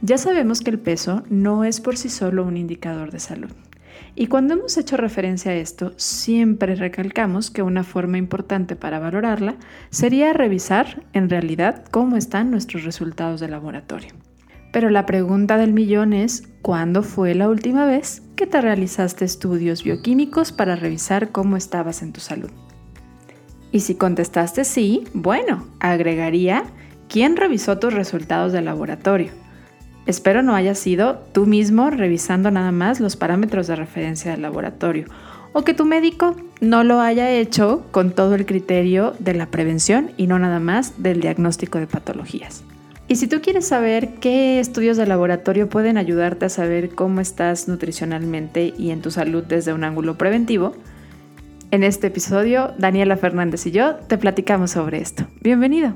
Ya sabemos que el peso no es por sí solo un indicador de salud. Y cuando hemos hecho referencia a esto, siempre recalcamos que una forma importante para valorarla sería revisar en realidad cómo están nuestros resultados de laboratorio. Pero la pregunta del millón es, ¿cuándo fue la última vez que te realizaste estudios bioquímicos para revisar cómo estabas en tu salud? Y si contestaste sí, bueno, agregaría, ¿quién revisó tus resultados de laboratorio? Espero no haya sido tú mismo revisando nada más los parámetros de referencia del laboratorio o que tu médico no lo haya hecho con todo el criterio de la prevención y no nada más del diagnóstico de patologías. Y si tú quieres saber qué estudios de laboratorio pueden ayudarte a saber cómo estás nutricionalmente y en tu salud desde un ángulo preventivo, en este episodio Daniela Fernández y yo te platicamos sobre esto. Bienvenido.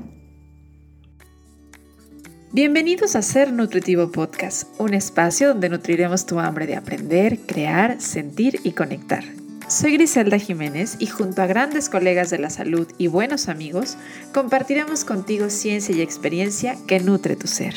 Bienvenidos a Ser Nutritivo Podcast, un espacio donde nutriremos tu hambre de aprender, crear, sentir y conectar. Soy Griselda Jiménez y junto a grandes colegas de la salud y buenos amigos, compartiremos contigo ciencia y experiencia que nutre tu ser.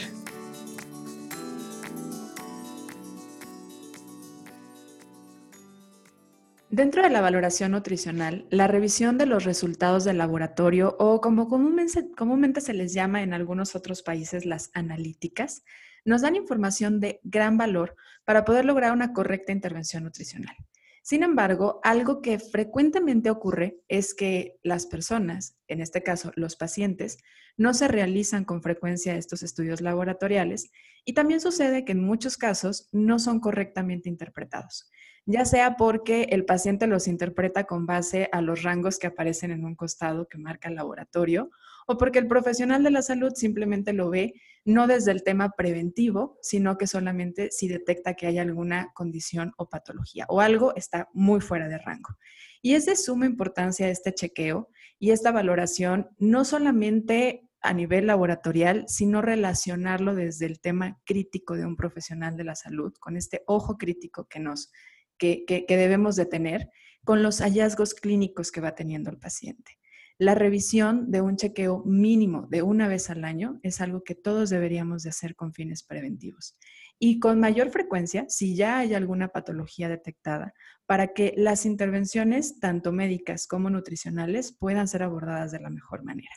Dentro de la valoración nutricional, la revisión de los resultados del laboratorio o como comúnmente, se les llama en algunos otros países las analíticas, nos dan información de gran valor para poder lograr una correcta intervención nutricional. Sin embargo, algo que frecuentemente ocurre es que las personas, en este caso los pacientes, no se realizan con frecuencia estos estudios laboratoriales y también sucede que en muchos casos no son correctamente interpretados ya sea porque el paciente los interpreta con base a los rangos que aparecen en un costado que marca el laboratorio, o porque el profesional de la salud simplemente lo ve no desde el tema preventivo, sino que solamente si detecta que hay alguna condición o patología o algo está muy fuera de rango. Y es de suma importancia este chequeo y esta valoración, no solamente a nivel laboratorial, sino relacionarlo desde el tema crítico de un profesional de la salud, con este ojo crítico que nos que, debemos de tener con los hallazgos clínicos que va teniendo el paciente. La revisión de un chequeo mínimo de una vez al año es algo que todos deberíamos de hacer con fines preventivos. Y con mayor frecuencia, si ya hay alguna patología detectada, para que las intervenciones, tanto médicas como nutricionales, puedan ser abordadas de la mejor manera.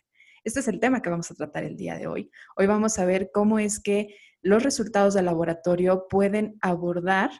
Este es el tema que vamos a tratar el día de hoy. Hoy vamos a ver cómo es que los resultados del laboratorio pueden abordar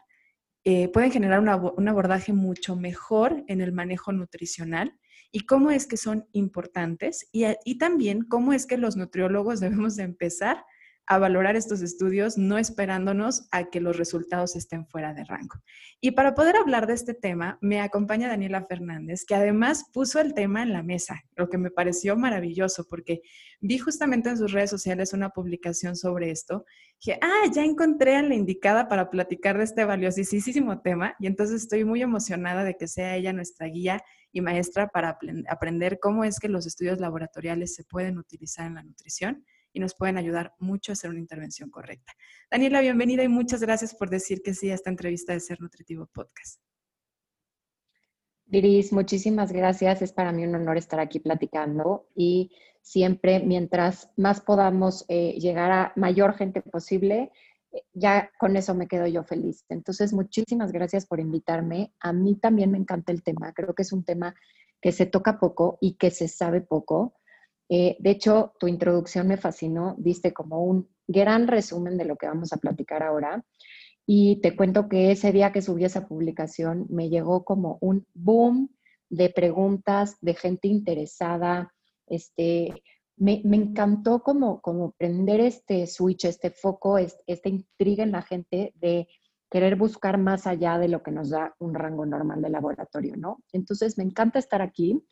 eh, pueden generar un abordaje mucho mejor en el manejo nutricional y cómo es que son importantes y, y también cómo es que los nutriólogos debemos de empezar a valorar estos estudios, no esperándonos a que los resultados estén fuera de rango. Y para poder hablar de este tema, me acompaña Daniela Fernández, que además puso el tema en la mesa, lo que me pareció maravilloso, porque vi justamente en sus redes sociales una publicación sobre esto. Dije, ah, ya encontré a la indicada para platicar de este valiosísimo tema, y entonces estoy muy emocionada de que sea ella nuestra guía y maestra para aprender cómo es que los estudios laboratoriales se pueden utilizar en la nutrición y nos pueden ayudar mucho a hacer una intervención correcta. Daniela, bienvenida y muchas gracias por decir que sí a esta entrevista de Ser Nutritivo Podcast. Iris, muchísimas gracias. Es para mí un honor estar aquí platicando y siempre mientras más podamos eh, llegar a mayor gente posible, ya con eso me quedo yo feliz. Entonces, muchísimas gracias por invitarme. A mí también me encanta el tema. Creo que es un tema que se toca poco y que se sabe poco. Eh, de hecho, tu introducción me fascinó, diste como un gran resumen de lo que vamos a platicar ahora. Y te cuento que ese día que subí esa publicación me llegó como un boom de preguntas de gente interesada. Este, me, encantó como, como prender este switch, este foco, esta intriga en la gente de querer buscar más allá de lo que nos da un rango normal de laboratorio, ¿no? Entonces, me encanta estar aquí.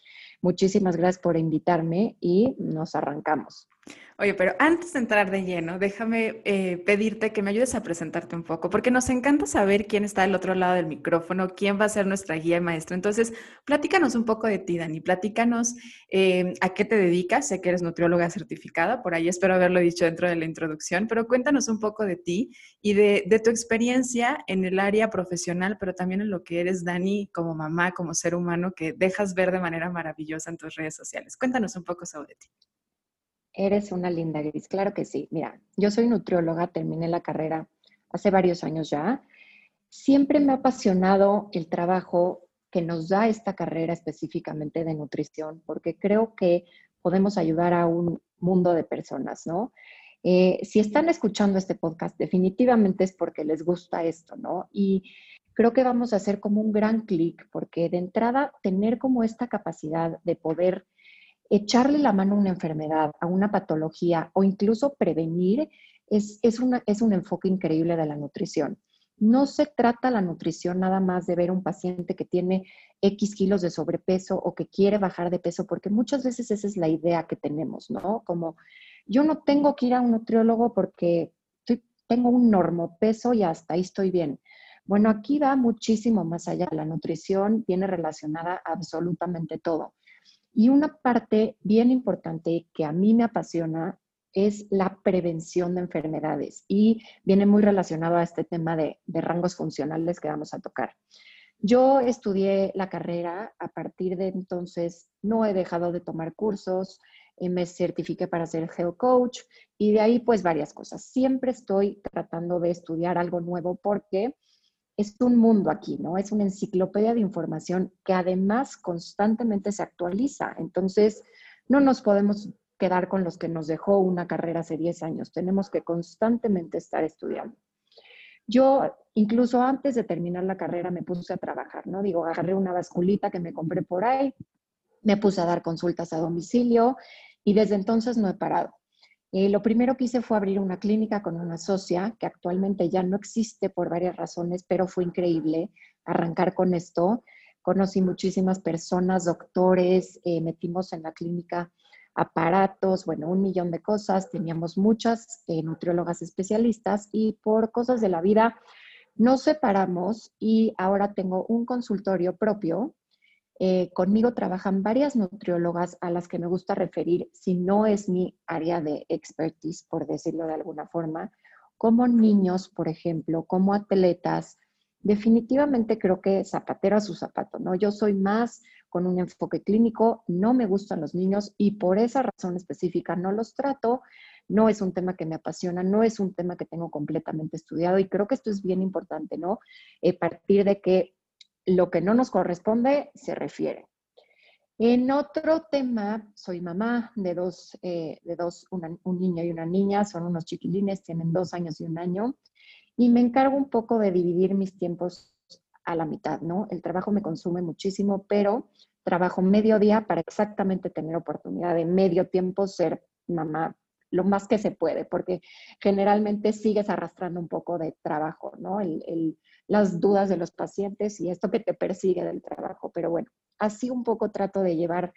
Muchísimas gracias por invitarme y nos arrancamos. Oye, pero antes de entrar de lleno, déjame eh, pedirte que me ayudes a presentarte un poco, porque nos encanta saber quién está del otro lado del micrófono, quién va a ser nuestra guía maestra. Entonces, platícanos un poco de ti, Dani. Platícanos eh, a qué te dedicas. Sé que eres nutrióloga certificada, por ahí espero haberlo dicho dentro de la introducción, pero cuéntanos un poco de ti y de, de tu experiencia en el área profesional, pero también en lo que eres, Dani, como mamá, como ser humano, que dejas ver de manera maravillosa en tus redes sociales. Cuéntanos un poco sobre ti. Eres una linda gris, claro que sí. Mira, yo soy nutrióloga, terminé la carrera hace varios años ya. Siempre me ha apasionado el trabajo que nos da esta carrera específicamente de nutrición, porque creo que podemos ayudar a un mundo de personas, ¿no? Eh, si están escuchando este podcast, definitivamente es porque les gusta esto, ¿no? Y creo que vamos a hacer como un gran clic, porque de entrada, tener como esta capacidad de poder echarle la mano a una enfermedad, a una patología o incluso prevenir, es, es, es un enfoque increíble de la nutrición. No se trata la nutrición nada más de ver un paciente que tiene X kilos de sobrepeso o que quiere bajar de peso, porque muchas veces esa es la idea que tenemos, ¿no? Como yo no tengo que ir a un nutriólogo porque tengo un normopeso y hasta ahí estoy bien. Bueno, aquí va muchísimo más allá. La nutrición viene relacionada absolutamente todo. Y una parte bien importante que a mí me apasiona es la prevención de enfermedades y viene muy relacionado a este tema de, rangos funcionales que vamos a tocar. Yo estudié la carrera, a partir de entonces no he dejado de tomar cursos, eh, me certifiqué para ser Health Coach y de ahí pues varias cosas. Siempre estoy tratando de estudiar algo nuevo porque es un mundo aquí, ¿no? Es una enciclopedia de información que además constantemente se actualiza. Entonces, no nos podemos quedar con los que nos dejó una carrera hace 10 años. Tenemos que constantemente estar estudiando. Yo, incluso antes de terminar la carrera, me puse a trabajar, ¿no? Digo, agarré una basculita que me compré por ahí, me puse a dar consultas a domicilio y desde entonces no he parado. Eh, lo primero que hice fue abrir una clínica con una socia que actualmente ya no existe por varias razones, pero fue increíble arrancar con esto. Conocí muchísimas personas, doctores, eh, metimos en la clínica aparatos, bueno, un millón de cosas. Teníamos muchas eh, nutriólogas especialistas y por cosas de la vida nos separamos y ahora tengo un consultorio propio. Eh, conmigo trabajan varias nutriólogas a las que me gusta referir, si no es mi área de expertise, por decirlo de alguna forma, como niños, por ejemplo, como atletas. Definitivamente creo que zapatero a su zapato, ¿no? Yo soy más con un enfoque clínico, no me gustan los niños y por esa razón específica no los trato. No es un tema que me apasiona, no es un tema que tengo completamente estudiado y creo que esto es bien importante, ¿no? A partir de que lo que no nos corresponde se refiere. En otro tema, soy mamá de dos, eh, de dos un niño y una niña, son unos chiquilines, tienen dos años y un año, y me encargo un poco de dividir mis tiempos a la mitad, ¿no? El trabajo me consume muchísimo, pero trabajo medio día para exactamente tener oportunidad de medio tiempo ser mamá lo más que se puede, porque generalmente sigues arrastrando un poco de trabajo, ¿no? Las dudas de los pacientes y esto que te persigue del trabajo. Pero bueno, así un poco trato de llevar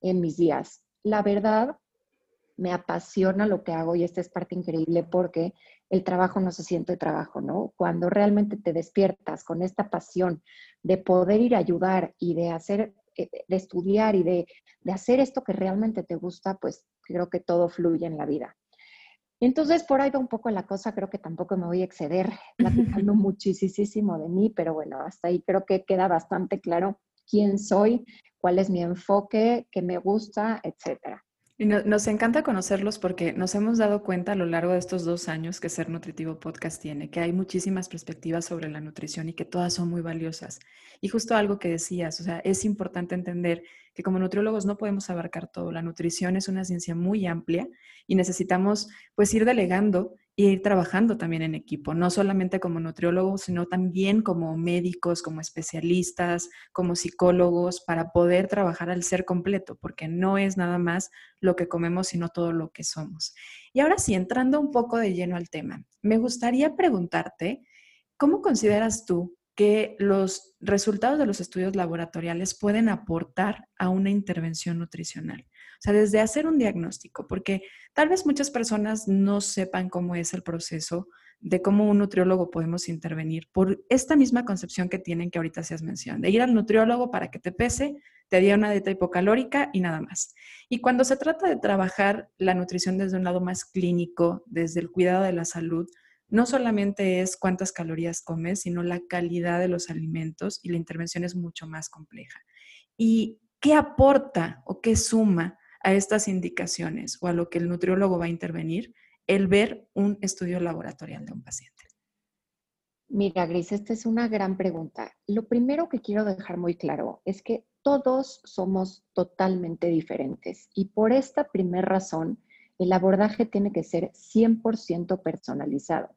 en mis días. La verdad, me apasiona lo que hago y esta es parte increíble porque el trabajo no se siente trabajo, ¿no? Cuando realmente te despiertas con esta pasión de poder ir a ayudar y de hacer, eh, de estudiar y de, hacer esto que realmente te gusta, pues creo que todo fluye en la vida. Entonces, por ahí va un poco la cosa, creo que tampoco me voy a exceder platicando muchísimo de mí, pero bueno, hasta ahí creo que queda bastante claro quién soy, cuál es mi enfoque, qué me gusta, etcétera. Nos encanta conocerlos porque nos hemos dado cuenta a lo largo de estos dos años que Ser Nutritivo Podcast tiene, que hay muchísimas perspectivas sobre la nutrición y que todas son muy valiosas. Y justo algo que decías, o sea, es importante entender que como nutriólogos no podemos abarcar todo. La nutrición es una ciencia muy amplia y necesitamos pues ir delegando y ir trabajando también en equipo, no solamente como nutriólogos, sino también como médicos, como especialistas, como psicólogos, para poder trabajar al ser completo, porque no es nada más lo que comemos, sino todo lo que somos. Y ahora sí, entrando un poco de lleno al tema, me gustaría preguntarte, ¿cómo consideras tú que los resultados de los estudios laboratoriales pueden aportar a una intervención nutricional. O sea, desde hacer un diagnóstico, porque tal vez muchas personas no sepan cómo es el proceso de cómo un nutriólogo podemos intervenir por esta misma concepción que tienen que ahorita se has mencionado, de ir al nutriólogo para que te pese, te dé una dieta hipocalórica y nada más. Y cuando se trata de trabajar la nutrición desde un lado más clínico, desde el cuidado de la salud, no solamente es cuántas calorías comes, sino la calidad de los alimentos y la intervención es mucho más compleja. ¿Y qué aporta o qué suma a estas indicaciones o a lo que el nutriólogo va a intervenir el ver un estudio laboratorial de un paciente? Mira, Gris, esta es una gran pregunta. Lo primero que quiero dejar muy claro es que todos somos totalmente diferentes y por esta primera razón el abordaje tiene que ser 100% personalizado.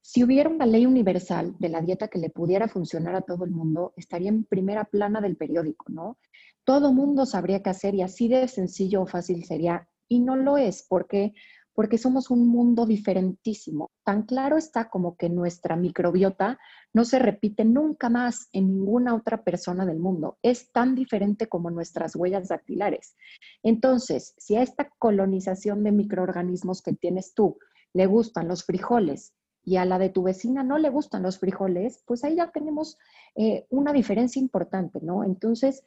Si hubiera una ley universal de la dieta que le pudiera funcionar a todo el mundo, estaría en primera plana del periódico, ¿no? Todo mundo sabría qué hacer y así de sencillo o fácil sería. Y no lo es, porque porque somos un mundo diferentísimo. Tan claro está como que nuestra microbiota no se repite nunca más en ninguna otra persona del mundo. Es tan diferente como nuestras huellas dactilares. Entonces, si a esta colonización de microorganismos que tienes tú le gustan los frijoles y a la de tu vecina no le gustan los frijoles, pues ahí ya tenemos eh, una diferencia importante, ¿no? Entonces,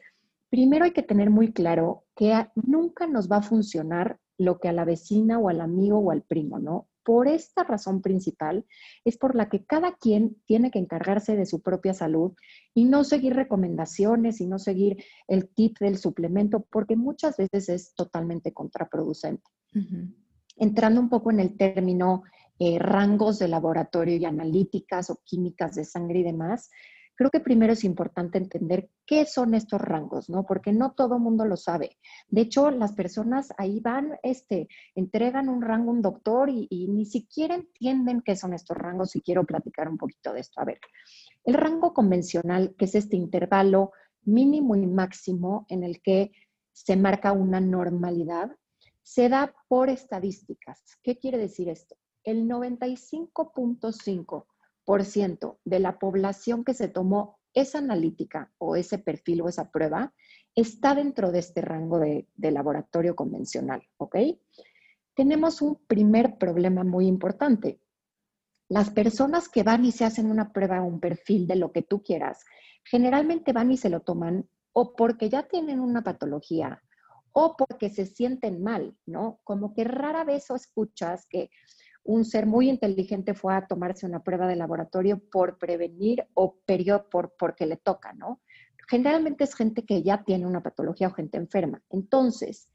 primero hay que tener muy claro que nunca nos va a funcionar lo que a la vecina o al amigo o al primo, ¿no? Por esta razón principal es por la que cada quien tiene que encargarse de su propia salud y no seguir recomendaciones y no seguir el tip del suplemento, porque muchas veces es totalmente contraproducente. Entrando un poco en el término eh, rangos de laboratorio y analíticas o químicas de sangre y demás, creo que primero es importante entender qué son estos rangos, ¿no? Porque no todo el mundo lo sabe. De hecho, las personas ahí van, este, entregan un rango a un doctor y, y ni siquiera entienden qué son estos rangos y quiero platicar un poquito de esto. A ver, el rango convencional, que es este intervalo mínimo y máximo en el que se marca una normalidad, se da por estadísticas. ¿Qué quiere decir esto? El 95.5 de la población que se tomó esa analítica o ese perfil o esa prueba está dentro de este rango de, de laboratorio convencional, ¿ok? Tenemos un primer problema muy importante. Las personas que van y se hacen una prueba o un perfil de lo que tú quieras, generalmente van y se lo toman o porque ya tienen una patología o porque se sienten mal, ¿no? Como que rara vez o escuchas que un ser muy inteligente fue a tomarse una prueba de laboratorio por prevenir o periodo por, porque le toca, ¿no? Generalmente es gente que ya tiene una patología o gente enferma. Entonces,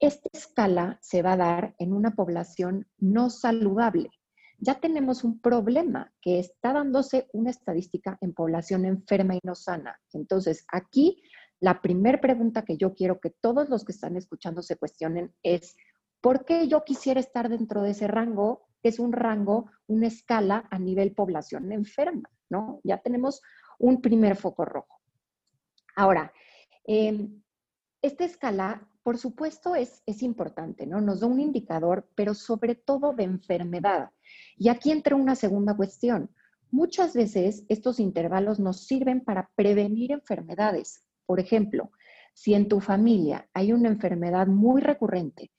esta escala se va a dar en una población no saludable. Ya tenemos un problema que está dándose una estadística en población enferma y no sana. Entonces, aquí la primera pregunta que yo quiero que todos los que están escuchando se cuestionen es, ¿Por qué yo quisiera estar dentro de ese rango? Es un rango, una escala a nivel población enferma, ¿no? Ya tenemos un primer foco rojo. Ahora, em, esta escala, por supuesto, es, es importante, ¿no? Nos da un indicador, pero sobre todo de enfermedad. Y aquí entra una segunda cuestión. Muchas veces estos intervalos nos sirven para prevenir enfermedades. Por ejemplo, si en tu familia hay una enfermedad muy recurrente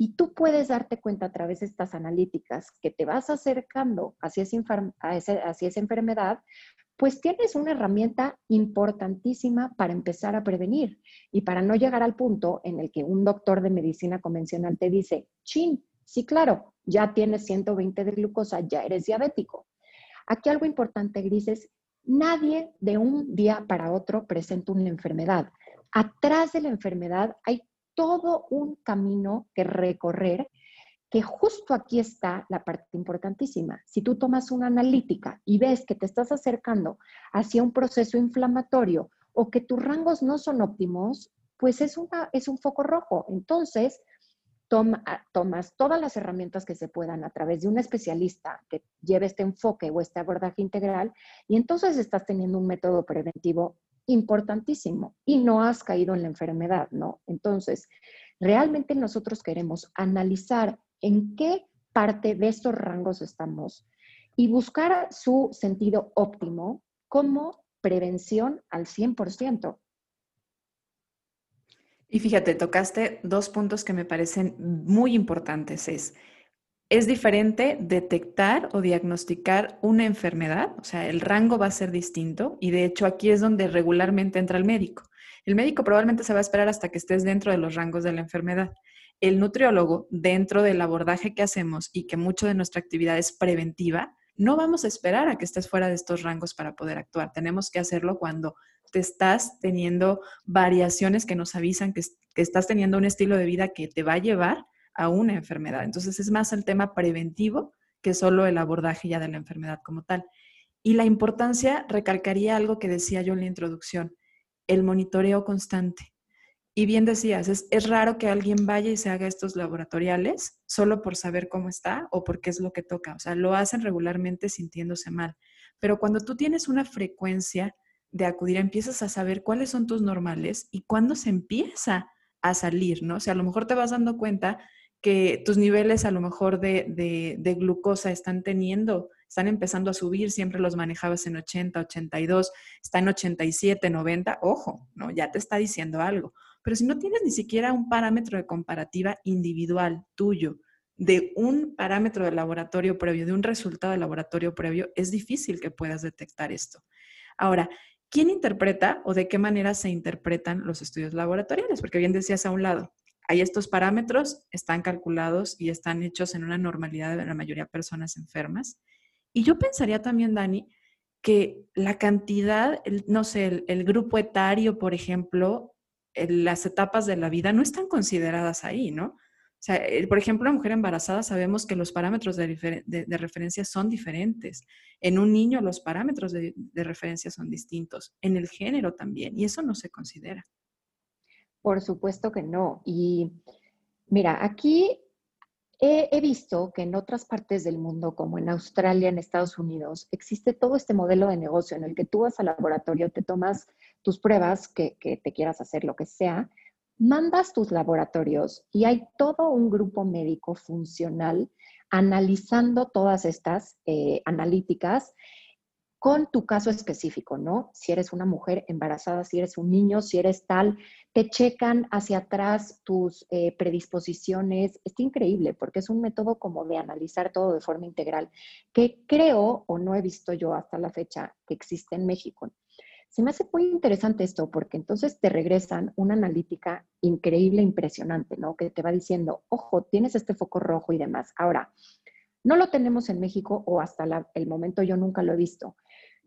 y tú puedes darte cuenta a través de estas analíticas que te vas acercando hacia esa, esa enfermedad, pues tienes una herramienta importantísima para empezar a prevenir y para no llegar al punto en el que un doctor de medicina convencional te dice, chin, sí, claro, ya tienes 120 de glucosa, ya eres diabético. Aquí algo importante, Gris, es nadie de un día para otro presenta una enfermedad. Atrás de la enfermedad hay todo un camino que recorrer, que justo aquí está la parte importantísima. Si tú tomas una analítica y ves que te estás acercando hacia un proceso inflamatorio o que tus rangos no son óptimos, pues es, es un foco rojo. Entonces, ah, tomas todas las herramientas que se puedan a través de un especialista que lleve este enfoque o este abordaje integral y entonces estás teniendo un método preventivo importantísimo y no has caído en la enfermedad, ¿no? Entonces, realmente nosotros queremos analizar en qué parte de estos rangos estamos y buscar su sentido óptimo como prevención al 100%. Y fíjate, tocaste dos puntos que me parecen muy importantes. Es es diferente detectar o diagnosticar una enfermedad, o sea, el rango va a ser distinto y de hecho aquí es donde regularmente entra el médico. El médico probablemente se va a esperar hasta que estés dentro de los rangos de la enfermedad. El nutriólogo, dentro del abordaje que hacemos y que mucho de nuestra actividad es preventiva, no vamos a esperar a que estés fuera de estos rangos para poder actuar. Tenemos que hacerlo cuando te estás teniendo variaciones que nos avisan que, que estás teniendo un estilo de vida que te va a llevar a una enfermedad. Entonces es más el tema preventivo que solo el abordaje ya de la enfermedad como tal. Y la importancia, recalcaría algo que decía yo en la introducción, el monitoreo constante. Y bien decías, es, es, raro que alguien vaya y se haga estos laboratoriales solo por saber cómo está o porque es lo que toca. O sea, lo hacen regularmente sintiéndose mal. Pero cuando tú tienes una frecuencia de acudir, empiezas a saber cuáles son tus normales y cuándo se empieza a salir, ¿no? O sea, a lo mejor te vas dando cuenta que tus niveles a lo mejor de, de, glucosa están teniendo, están empezando a subir, siempre los manejabas en 80, 82, está en 87, 90, ojo, ¿no? Ya te está diciendo algo. Pero si no tienes ni siquiera un parámetro de comparativa individual tuyo, de un parámetro de laboratorio previo, de un resultado de laboratorio previo, es difícil que puedas detectar esto. Ahora, ¿quién interpreta o de qué manera se interpretan los estudios laboratoriales? Porque bien decías a un lado, hay estos parámetros, están calculados y están hechos en una normalidad de la mayoría de personas enfermas. Y yo pensaría también, Dani, que la cantidad, no sé, el, grupo etario, por ejemplo, las etapas de la vida no están consideradas ahí, ¿no? O sea, por ejemplo, la mujer embarazada sabemos que los parámetros de, referencia son diferentes. En un niño los parámetros de, referencia son distintos. En el género también. Y eso no se considera. Por supuesto que no. Y mira, aquí he, visto que en otras partes del mundo, como en Australia, en Estados Unidos, existe todo este modelo de negocio en el que tú vas al laboratorio, te tomas tus pruebas que, te quieras hacer, lo que sea, mandas tus laboratorios y hay todo un grupo médico funcional analizando todas estas eh, analíticas con tu caso específico, ¿no? Si eres una mujer embarazada, si eres un niño, si eres tal, te checan hacia atrás tus eh, predisposiciones. Es increíble porque es un método como de analizar todo de forma integral que creo o no he visto yo hasta la fecha que existe en México. Se me hace muy interesante esto porque entonces te regresan una analítica increíble, impresionante, ¿no? Que te va diciendo, ojo, tienes este foco rojo y demás. Ahora, no lo tenemos en México o hasta el momento yo nunca lo he visto.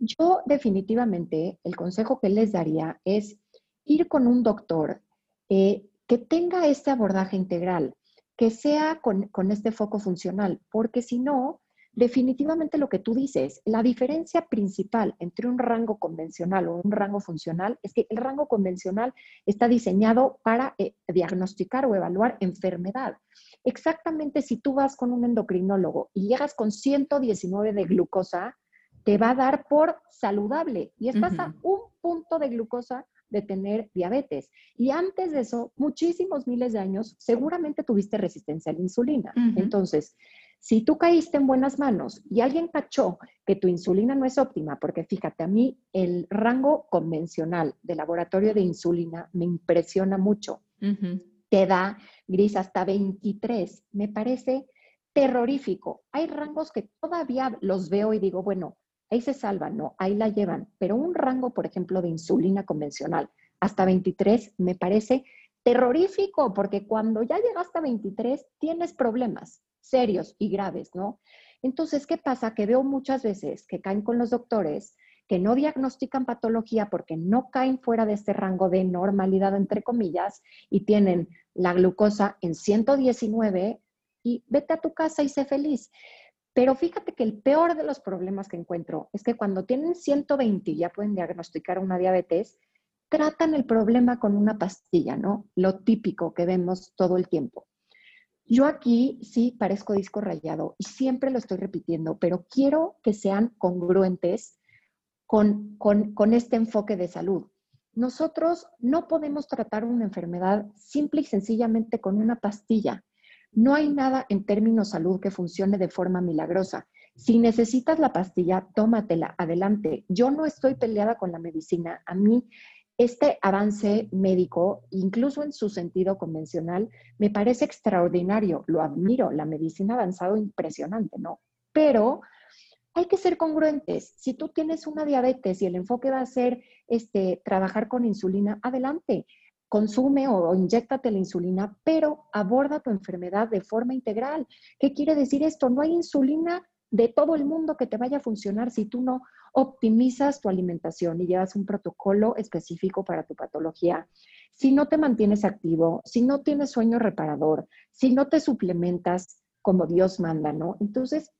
Yo definitivamente el consejo que les daría es ir con un doctor eh, que tenga este abordaje integral, que sea con, con este foco funcional, porque si no, definitivamente lo que tú dices, la diferencia principal entre un rango convencional o un rango funcional es que el rango convencional está diseñado para eh, diagnosticar o evaluar enfermedad. Exactamente si tú vas con un endocrinólogo y llegas con 119 de glucosa, te va a dar por saludable y estás a un punto de glucosa de tener diabetes. Y antes de eso, muchísimos miles de años, seguramente tuviste resistencia a la insulina. Entonces, si tú caíste en buenas manos y alguien cachó que tu insulina no es óptima, porque fíjate, a mí el rango convencional de laboratorio de insulina me impresiona mucho. Te da gris hasta 23. Me parece terrorífico. Hay rangos que todavía los veo y digo, bueno, ahí se salvan, no, ahí la llevan. Pero un rango, por ejemplo, de insulina convencional hasta 23 me parece terrorífico, porque cuando ya llegaste a 23 tienes problemas serios y graves, ¿no? Entonces, ¿qué pasa? Que veo muchas veces que caen con los doctores que no diagnostican patología porque no caen fuera de este rango de normalidad, entre comillas, y tienen la glucosa en 119 y vete a tu casa y sé feliz. Pero fíjate que el peor de los problemas que encuentro es que cuando tienen 120 y ya pueden diagnosticar una diabetes, tratan el problema con una pastilla, ¿no? Lo típico que vemos todo el tiempo. Yo aquí sí parezco disco rayado y siempre lo estoy repitiendo, pero quiero que sean congruentes con, con, con este enfoque de salud. Nosotros no podemos tratar una enfermedad simple y sencillamente con una pastilla. No hay nada en términos salud que funcione de forma milagrosa. Si necesitas la pastilla, tómatela, adelante. Yo no estoy peleada con la medicina. A mí este avance médico, incluso en su sentido convencional, me parece extraordinario. Lo admiro. La medicina ha avanzado impresionante, ¿no? Pero hay que ser congruentes. Si tú tienes una diabetes y el enfoque va a ser este, trabajar con insulina, adelante consume o, inyectate la insulina, pero aborda tu enfermedad de forma integral. ¿Qué quiere decir esto? No hay insulina de todo el mundo que te vaya a funcionar si tú no optimizas tu alimentación y llevas un protocolo específico para tu patología. Si no te mantienes activo, si no tienes sueño reparador, si no te suplementas como Dios manda, ¿no? Entonces,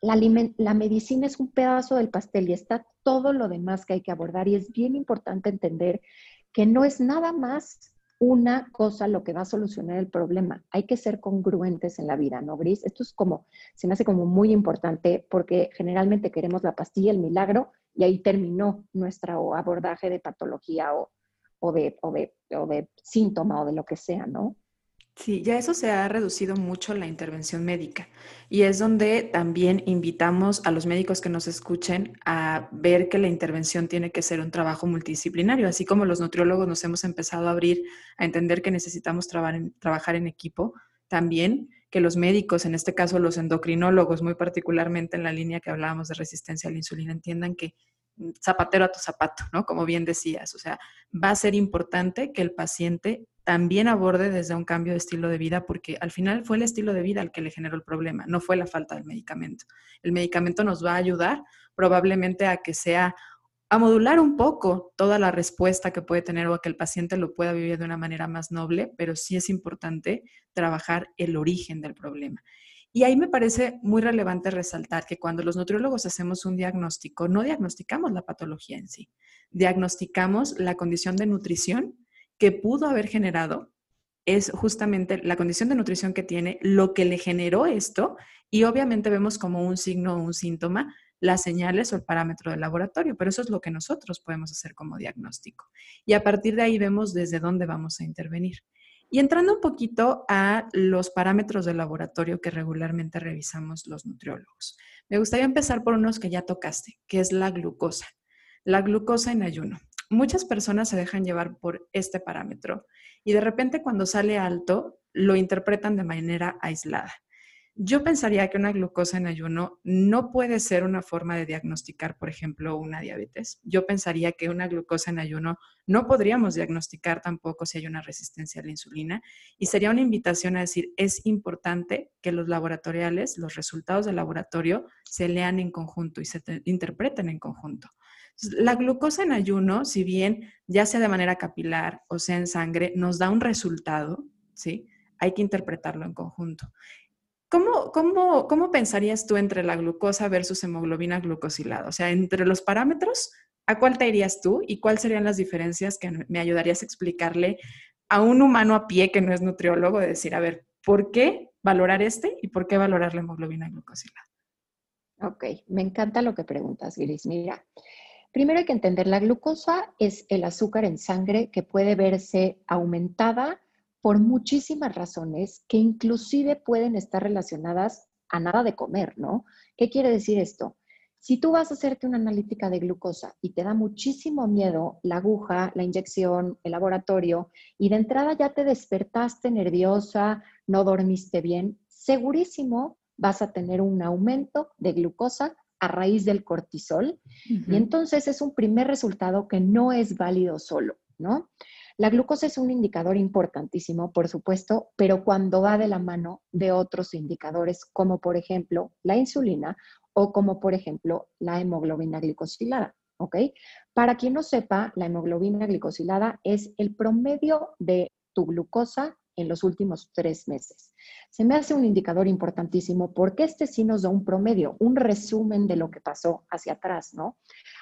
la, medicina es un pedazo del pastel y está todo lo demás que hay que abordar y es bien importante entender que no es nada más una cosa lo que va a solucionar el problema. Hay que ser congruentes en la vida, ¿no, Gris? Esto es como, se me hace como muy importante porque generalmente queremos la pastilla, el milagro, y ahí terminó nuestro abordaje de patología o, o, de, o, de, o de síntoma o de lo que sea, ¿no? Sí, ya eso se ha reducido mucho la intervención médica y es donde también invitamos a los médicos que nos escuchen a ver que la intervención tiene que ser un trabajo multidisciplinario, así como los nutriólogos nos hemos empezado a abrir a entender que necesitamos trabajar en equipo, también que los médicos, en este caso los endocrinólogos, muy particularmente en la línea que hablábamos de resistencia a la insulina, entiendan que zapatero a tu zapato, ¿no? Como bien decías, o sea, va a ser importante que el paciente también aborde desde un cambio de estilo de vida, porque al final fue el estilo de vida el que le generó el problema, no fue la falta del medicamento. El medicamento nos va a ayudar probablemente a que sea, a modular un poco toda la respuesta que puede tener o a que el paciente lo pueda vivir de una manera más noble, pero sí es importante trabajar el origen del problema. Y ahí me parece muy relevante resaltar que cuando los nutriólogos hacemos un diagnóstico, no diagnosticamos la patología en sí, diagnosticamos la condición de nutrición que pudo haber generado, es justamente la condición de nutrición que tiene, lo que le generó esto, y obviamente vemos como un signo o un síntoma las señales o el parámetro del laboratorio, pero eso es lo que nosotros podemos hacer como diagnóstico. Y a partir de ahí vemos desde dónde vamos a intervenir. Y entrando un poquito a los parámetros del laboratorio que regularmente revisamos los nutriólogos. Me gustaría empezar por unos que ya tocaste, que es la glucosa. La glucosa en ayuno. Muchas personas se dejan llevar por este parámetro y de repente cuando sale alto lo interpretan de manera aislada. Yo pensaría que una glucosa en ayuno no puede ser una forma de diagnosticar, por ejemplo, una diabetes. Yo pensaría que una glucosa en ayuno no podríamos diagnosticar tampoco si hay una resistencia a la insulina. Y sería una invitación a decir, es importante que los laboratoriales, los resultados del laboratorio, se lean en conjunto y se interpreten en conjunto. La glucosa en ayuno, si bien ya sea de manera capilar o sea en sangre, nos da un resultado, ¿sí? Hay que interpretarlo en conjunto. ¿Cómo, cómo, cómo pensarías tú entre la glucosa versus hemoglobina glucosilada? O sea, entre los parámetros, ¿a cuál te irías tú y cuáles serían las diferencias que me ayudarías a explicarle a un humano a pie que no es nutriólogo? De decir, a ver, ¿por qué valorar este y por qué valorar la hemoglobina glucosilada? Ok, me encanta lo que preguntas, Gris. Mira, primero hay que entender, la glucosa es el azúcar en sangre que puede verse aumentada por muchísimas razones que inclusive pueden estar relacionadas a nada de comer, ¿no? ¿Qué quiere decir esto? Si tú vas a hacerte una analítica de glucosa y te da muchísimo miedo la aguja, la inyección, el laboratorio, y de entrada ya te despertaste nerviosa, no dormiste bien, segurísimo vas a tener un aumento de glucosa a raíz del cortisol. Y entonces es un primer resultado que no es válido solo, ¿no? La glucosa es un indicador importantísimo, por supuesto, pero cuando va de la mano de otros indicadores, como por ejemplo la insulina o como por ejemplo la hemoglobina glicosilada. ¿Ok? Para quien no sepa, la hemoglobina glicosilada es el promedio de tu glucosa en los últimos tres meses. Se me hace un indicador importantísimo porque este sí nos da un promedio, un resumen de lo que pasó hacia atrás, ¿no?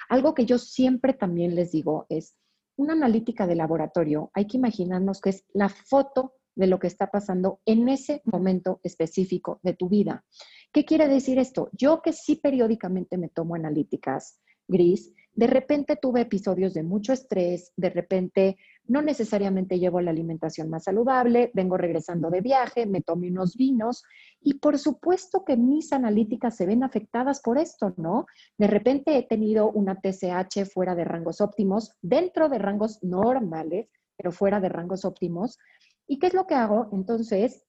Algo que yo siempre también les digo es, una analítica de laboratorio, hay que imaginarnos que es la foto de lo que está pasando en ese momento específico de tu vida. ¿Qué quiere decir esto? Yo que sí periódicamente me tomo analíticas, Gris, de repente tuve episodios de mucho estrés, de repente no necesariamente llevo la alimentación más saludable, vengo regresando de viaje, me tomé unos vinos y por supuesto que mis analíticas se ven afectadas por esto, ¿no? De repente he tenido una TSH fuera de rangos óptimos, dentro de rangos normales, pero fuera de rangos óptimos. ¿Y qué es lo que hago? Entonces,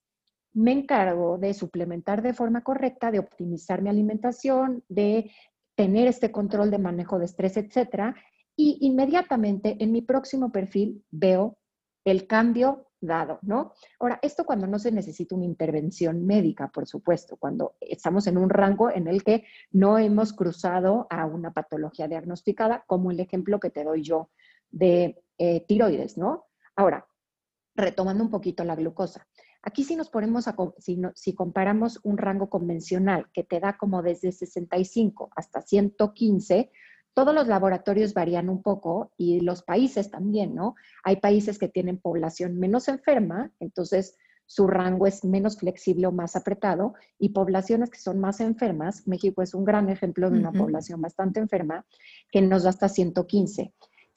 me encargo de suplementar de forma correcta, de optimizar mi alimentación, de tener este control de manejo de estrés, etcétera. Y inmediatamente en mi próximo perfil veo el cambio dado, ¿no? Ahora, esto cuando no se necesita una intervención médica, por supuesto, cuando estamos en un rango en el que no hemos cruzado a una patología diagnosticada, como el ejemplo que te doy yo de eh, tiroides, ¿no? Ahora, retomando un poquito la glucosa. Aquí si nos ponemos a, si, si comparamos un rango convencional que te da como desde 65 hasta 115, todos los laboratorios varían un poco y los países también, ¿no? Hay países que tienen población menos enferma, entonces su rango es menos flexible o más apretado, y poblaciones que son más enfermas, México es un gran ejemplo de una población bastante enferma, que nos da hasta 115.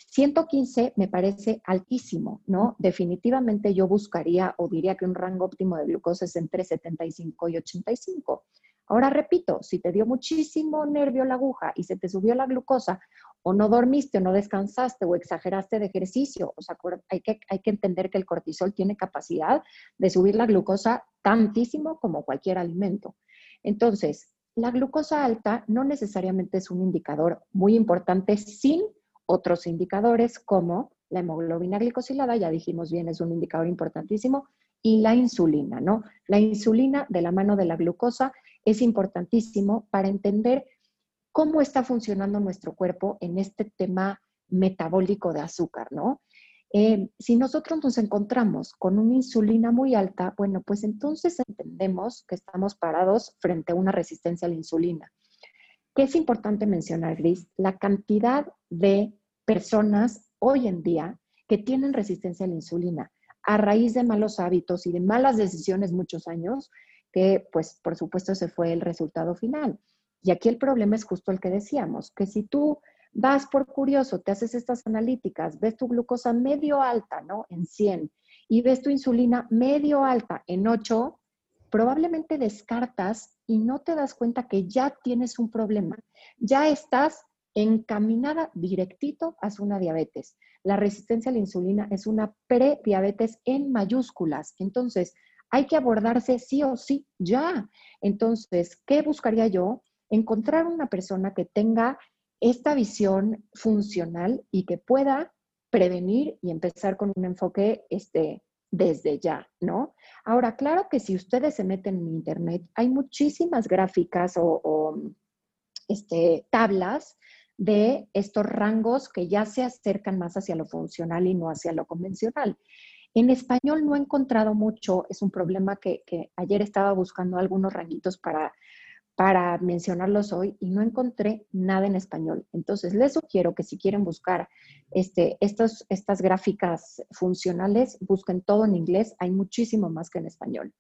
115 me parece altísimo, ¿no? Definitivamente yo buscaría o diría que un rango óptimo de glucosa es entre 75 y 85. Ahora repito, si te dio muchísimo nervio la aguja y se te subió la glucosa, o no dormiste, o no descansaste, o exageraste de ejercicio, o sea, hay que, hay que entender que el cortisol tiene capacidad de subir la glucosa tantísimo como cualquier alimento. Entonces, la glucosa alta no necesariamente es un indicador muy importante sin otros indicadores como la hemoglobina glicosilada, ya dijimos bien, es un indicador importantísimo, y la insulina, ¿no? La insulina de la mano de la glucosa es importantísimo para entender cómo está funcionando nuestro cuerpo en este tema metabólico de azúcar, ¿no? Eh, si nosotros nos encontramos con una insulina muy alta, bueno, pues entonces entendemos que estamos parados frente a una resistencia a la insulina. ¿Qué es importante mencionar, Gris? La cantidad de personas hoy en día que tienen resistencia a la insulina a raíz de malos hábitos y de malas decisiones muchos años, que pues por supuesto se fue el resultado final. Y aquí el problema es justo el que decíamos, que si tú vas por curioso, te haces estas analíticas, ves tu glucosa medio alta, ¿no? En 100, y ves tu insulina medio alta en 8, probablemente descartas y no te das cuenta que ya tienes un problema. Ya estás encaminada directito hacia una diabetes. La resistencia a la insulina es una prediabetes en mayúsculas. Entonces, hay que abordarse sí o sí ya. Entonces, ¿qué buscaría yo? Encontrar una persona que tenga esta visión funcional y que pueda prevenir y empezar con un enfoque este, desde ya, ¿no? Ahora, claro que si ustedes se meten en Internet, hay muchísimas gráficas o, este, tablas de estos rangos que ya se acercan más hacia lo funcional y no hacia lo convencional. En español no he encontrado mucho, es un problema que, ayer estaba buscando algunos ranguitos para, para mencionarlos hoy y no encontré nada en español. Entonces, les sugiero que si quieren buscar este, estos, estas gráficas funcionales, busquen todo en inglés, hay muchísimo más que en español.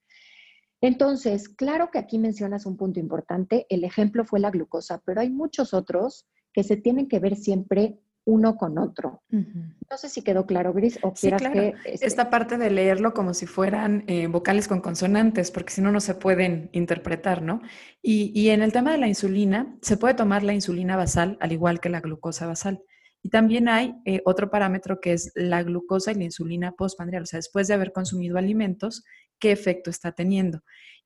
Entonces, claro que aquí mencionas un punto importante, el ejemplo fue la glucosa, pero hay muchos otros que se tienen que ver siempre uno con otro. No sé si quedó claro, Gris, o quieras que... Este Esta parte de leerlo como si fueran eh, vocales con consonantes, porque si no, no se pueden interpretar, ¿no? Y, y, en el tema de la insulina, se puede tomar la insulina basal al igual que la glucosa basal. Y también hay eh, otro parámetro que es la glucosa y la insulina postprandial, o sea, después de haber consumido alimentos, qué efecto está teniendo.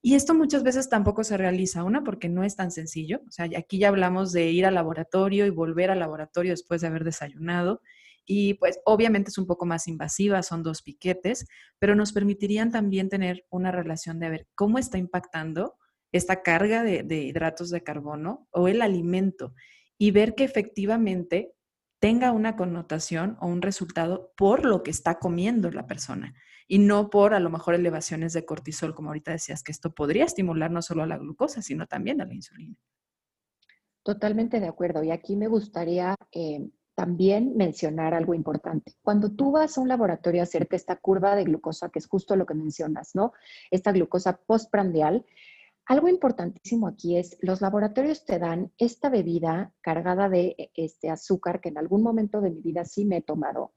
Y esto muchas veces tampoco se realiza, una porque no es tan sencillo, o sea, aquí ya hablamos de ir al laboratorio y volver al laboratorio después de haber desayunado, y pues obviamente es un poco más invasiva, son dos piquetes, pero nos permitirían también tener una relación de ver cómo está impactando esta carga de, de hidratos de carbono o el alimento y ver que efectivamente tenga una connotación o un resultado por lo que está comiendo la persona y no por a lo mejor elevaciones de cortisol, como ahorita decías, que esto podría estimular no solo a la glucosa, sino también a la insulina. Totalmente de acuerdo. Y aquí me gustaría eh, también mencionar algo importante. Cuando tú vas a un laboratorio a hacerte esta curva de glucosa, que es justo lo que mencionas, ¿no? Esta glucosa postprandial, algo importantísimo aquí es, los laboratorios te dan esta bebida cargada de e, este azúcar que en algún momento de mi vida sí me he tomado,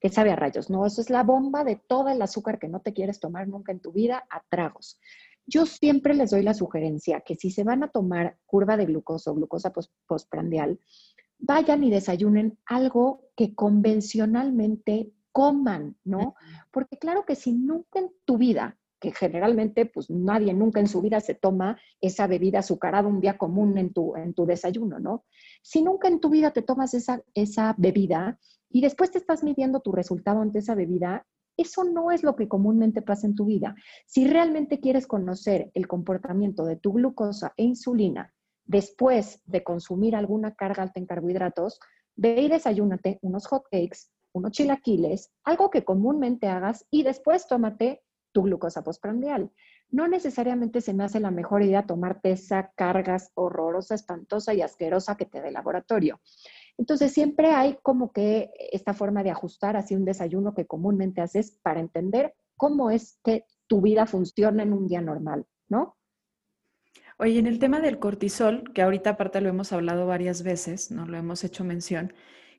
que sabe a rayos, ¿no? Eso es la bomba de todo el azúcar que no te quieres tomar nunca en tu vida a tragos. Yo siempre les doy la sugerencia que si se van a tomar curva de glucosa o glucosa postprandial, vayan y desayunen algo que convencionalmente coman, ¿no? Porque claro que si nunca en tu vida que generalmente pues nadie nunca en su vida se toma esa bebida azucarada un día común en tu, en tu desayuno, ¿no? Si nunca en tu vida te tomas esa, esa bebida y después te estás midiendo tu resultado ante esa bebida, Eso no es lo que comúnmente pasa en tu vida. Si realmente quieres conocer el comportamiento de tu glucosa e insulina después de consumir alguna carga alta en carbohidratos, ve y desayúnate unos hot cakes, unos chilaquiles, algo que comúnmente hagas y después tómate tu glucosa postprandial. No necesariamente se me hace la mejor idea tomarte esa carga horrorosa, espantosa y asquerosa que te dé laboratorio. Entonces, siempre hay como que esta forma de ajustar así un desayuno que comúnmente haces para entender cómo es que tu vida funciona en un día normal, ¿no? Oye, en el tema del cortisol, que ahorita aparte lo hemos hablado varias veces, no lo hemos hecho mención,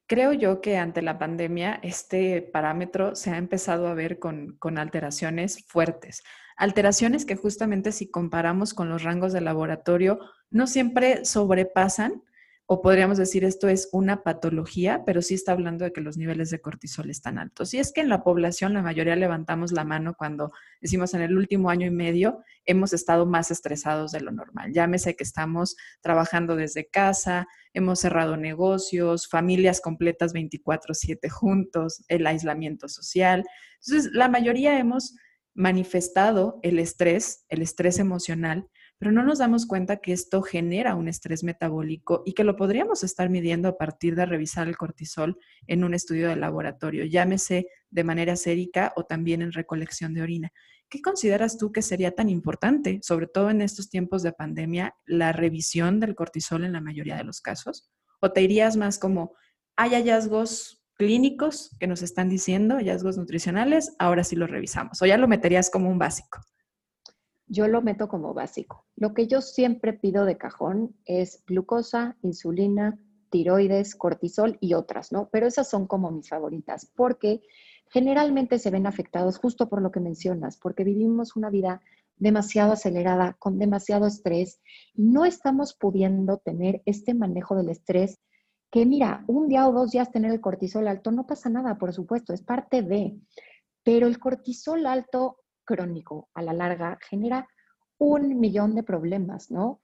creo yo que ante la pandemia este parámetro se ha empezado a ver con, con alteraciones fuertes. Alteraciones que justamente si comparamos con los rangos de laboratorio no siempre sobrepasan podríamos decir esto es una patología, pero sí está hablando de que los niveles de cortisol están altos. Y es que en la población la mayoría levantamos la mano cuando decimos en el último año y medio hemos estado más estresados de lo normal. Llámese que estamos trabajando desde casa, hemos cerrado negocios, familias completas 24/7 juntos, el aislamiento social. Entonces, la mayoría hemos manifestado el estrés, el estrés emocional, pero no nos damos cuenta que esto genera un estrés metabólico y que lo podríamos estar midiendo a partir de revisar el cortisol en un estudio de laboratorio, llámese de manera sérica o también en recolección de orina. ¿Qué consideras tú que sería tan importante, sobre todo en estos tiempos de pandemia, la revisión del cortisol en la mayoría de los casos? ¿O te irías más como, hay hallazgos clínicos que nos están diciendo, hallazgos nutricionales, ahora sí los revisamos? ¿O ya lo meterías como un básico? Yo lo meto como básico. Lo que yo siempre pido de cajón es glucosa, insulina, tiroides, cortisol y otras, ¿no? Pero esas son como mis favoritas, porque generalmente se ven afectados justo por lo que mencionas, porque vivimos una vida demasiado acelerada, con demasiado estrés, y no estamos pudiendo tener este manejo del estrés que mira, un día o dos días tener el cortisol alto no pasa nada, por supuesto, es parte de, pero el cortisol alto crónico a la larga genera un millón de problemas, ¿no?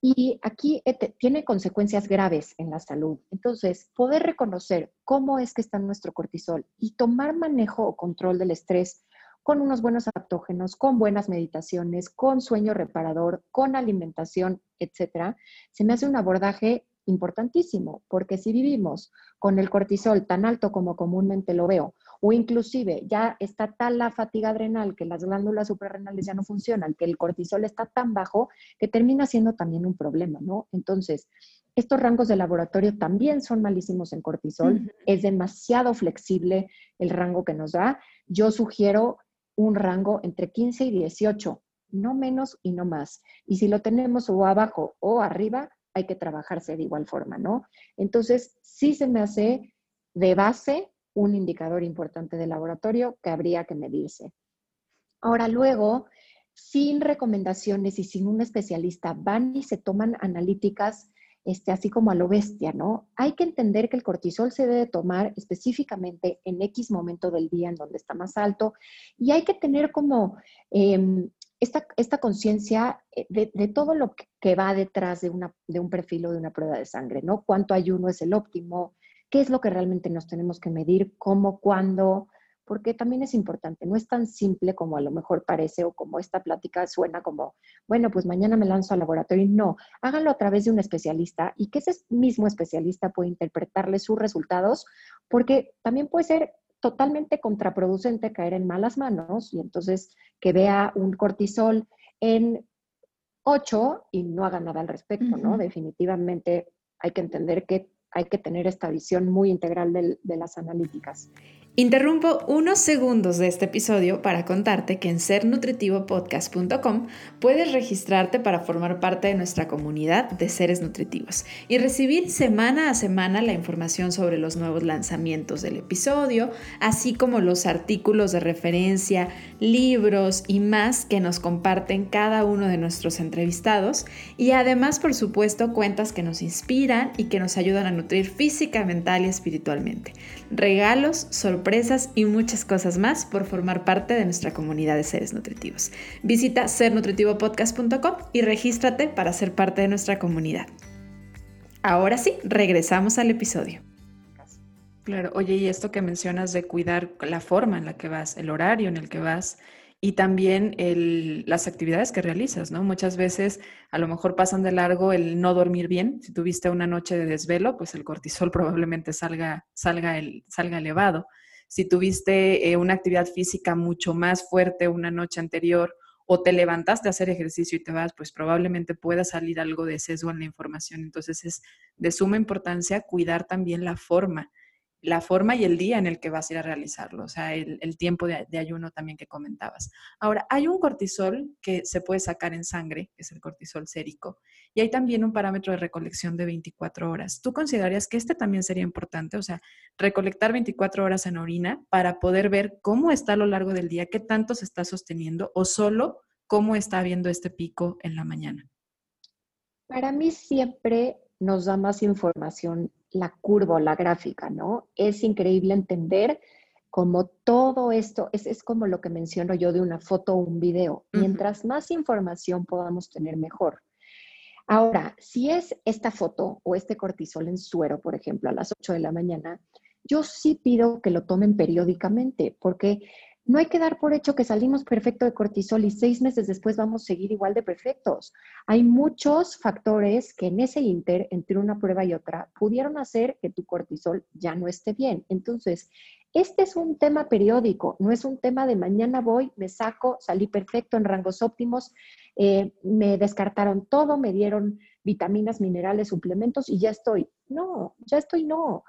Y aquí tiene consecuencias graves en la salud. Entonces, poder reconocer cómo es que está nuestro cortisol y tomar manejo o control del estrés con unos buenos adaptógenos, con buenas meditaciones, con sueño reparador, con alimentación, etcétera, se me hace un abordaje importantísimo, porque si vivimos con el cortisol tan alto como comúnmente lo veo, o inclusive ya está tal la fatiga adrenal que las glándulas suprarrenales ya no funcionan, que el cortisol está tan bajo que termina siendo también un problema, ¿no? Entonces, estos rangos de laboratorio también son malísimos en cortisol, es demasiado flexible el rango que nos da. Yo sugiero un rango entre 15 y 18, no menos y no más. Y si lo tenemos o abajo o arriba, hay que trabajarse de igual forma, ¿no? Entonces, sí se me hace de base un indicador importante de laboratorio que habría que medirse. Ahora, luego, sin recomendaciones y sin un especialista, van y se toman analíticas este, así como a lo bestia, ¿no? Hay que entender que el cortisol se debe tomar específicamente en X momento del día en donde está más alto y hay que tener como em, esta, esta conciencia eh, de, todo lo que va detrás de, una, de un perfil o de una prueba de sangre, ¿no? ¿Cuánto ayuno es el óptimo? ¿Qué es lo que realmente nos tenemos que medir? ¿Cómo? ¿Cuándo? Porque también es importante, no es tan simple como a lo mejor parece o como esta plática suena como, bueno, pues mañana me lanzo al laboratorio. No, háganlo a través de un especialista y que ese mismo especialista pueda interpretarle sus resultados, porque también puede ser totalmente contraproducente caer en malas manos y entonces que vea un cortisol en 8 y no haga nada al respecto, ¿no? Definitivamente hay que entender que hay que tener esta visión muy integral de las analíticas. Interrumpo unos segundos de este episodio para contarte que en sernutritivopodcast.com puedes registrarte para formar parte de nuestra comunidad de seres nutritivos y recibir semana a semana la información sobre los nuevos lanzamientos del episodio, así como los artículos de referencia, libros y más que nos comparten cada uno de nuestros entrevistados y además, por supuesto, cuentas que nos inspiran y que nos ayudan a nutrir física, mental y espiritualmente. Regalos, sorpresas, y muchas cosas más por formar parte de nuestra comunidad de seres nutritivos. Visita sernutritivopodcast.com y regístrate para ser parte de nuestra comunidad. Ahora sí, regresamos al episodio. Claro, oye, y esto que mencionas de cuidar la forma en la que vas, el horario en el que vas y también el, las actividades que realizas, ¿no? Muchas veces a lo mejor pasan de largo el no dormir bien. Si tuviste una noche de desvelo, pues el cortisol probablemente salga, salga, el, salga elevado. Si tuviste eh, una actividad física mucho más fuerte una noche anterior o te levantaste a hacer ejercicio y te vas, pues probablemente pueda salir algo de sesgo en la información. Entonces es de suma importancia cuidar también la forma la forma y el día en el que vas a ir a realizarlo, o sea, el, tiempo de, ayuno también que comentabas. Ahora, hay un cortisol que se puede sacar en sangre, que es el cortisol sérico, y hay también un parámetro de recolección de 24 horas. ¿Tú considerarías que este también sería importante? O sea, recolectar 24 horas en orina para poder ver cómo está a lo largo del día, qué tanto se está sosteniendo o solo cómo está habiendo este pico en la mañana. Para mí siempre nos da más información la curva o la gráfica, ¿no? Es increíble entender cómo todo esto, es, es como lo que menciono yo de una foto o un video. Mientras más información podamos tener, mejor. Ahora, si es esta foto o este cortisol en suero, por ejemplo, a las 8 de la mañana, yo sí pido que lo tomen periódicamente, porque no hay que dar por hecho que salimos perfecto de cortisol y seis meses después vamos a seguir igual de perfectos. Hay muchos factores que en ese inter, entre una prueba y otra, pudieron hacer que tu cortisol ya no esté bien. Entonces, este es un tema periódico, no es un tema de mañana voy, me saco, salí perfecto en rangos óptimos, eh, me descartaron todo, me dieron vitaminas, minerales, suplementos y ya estoy. No, ya estoy no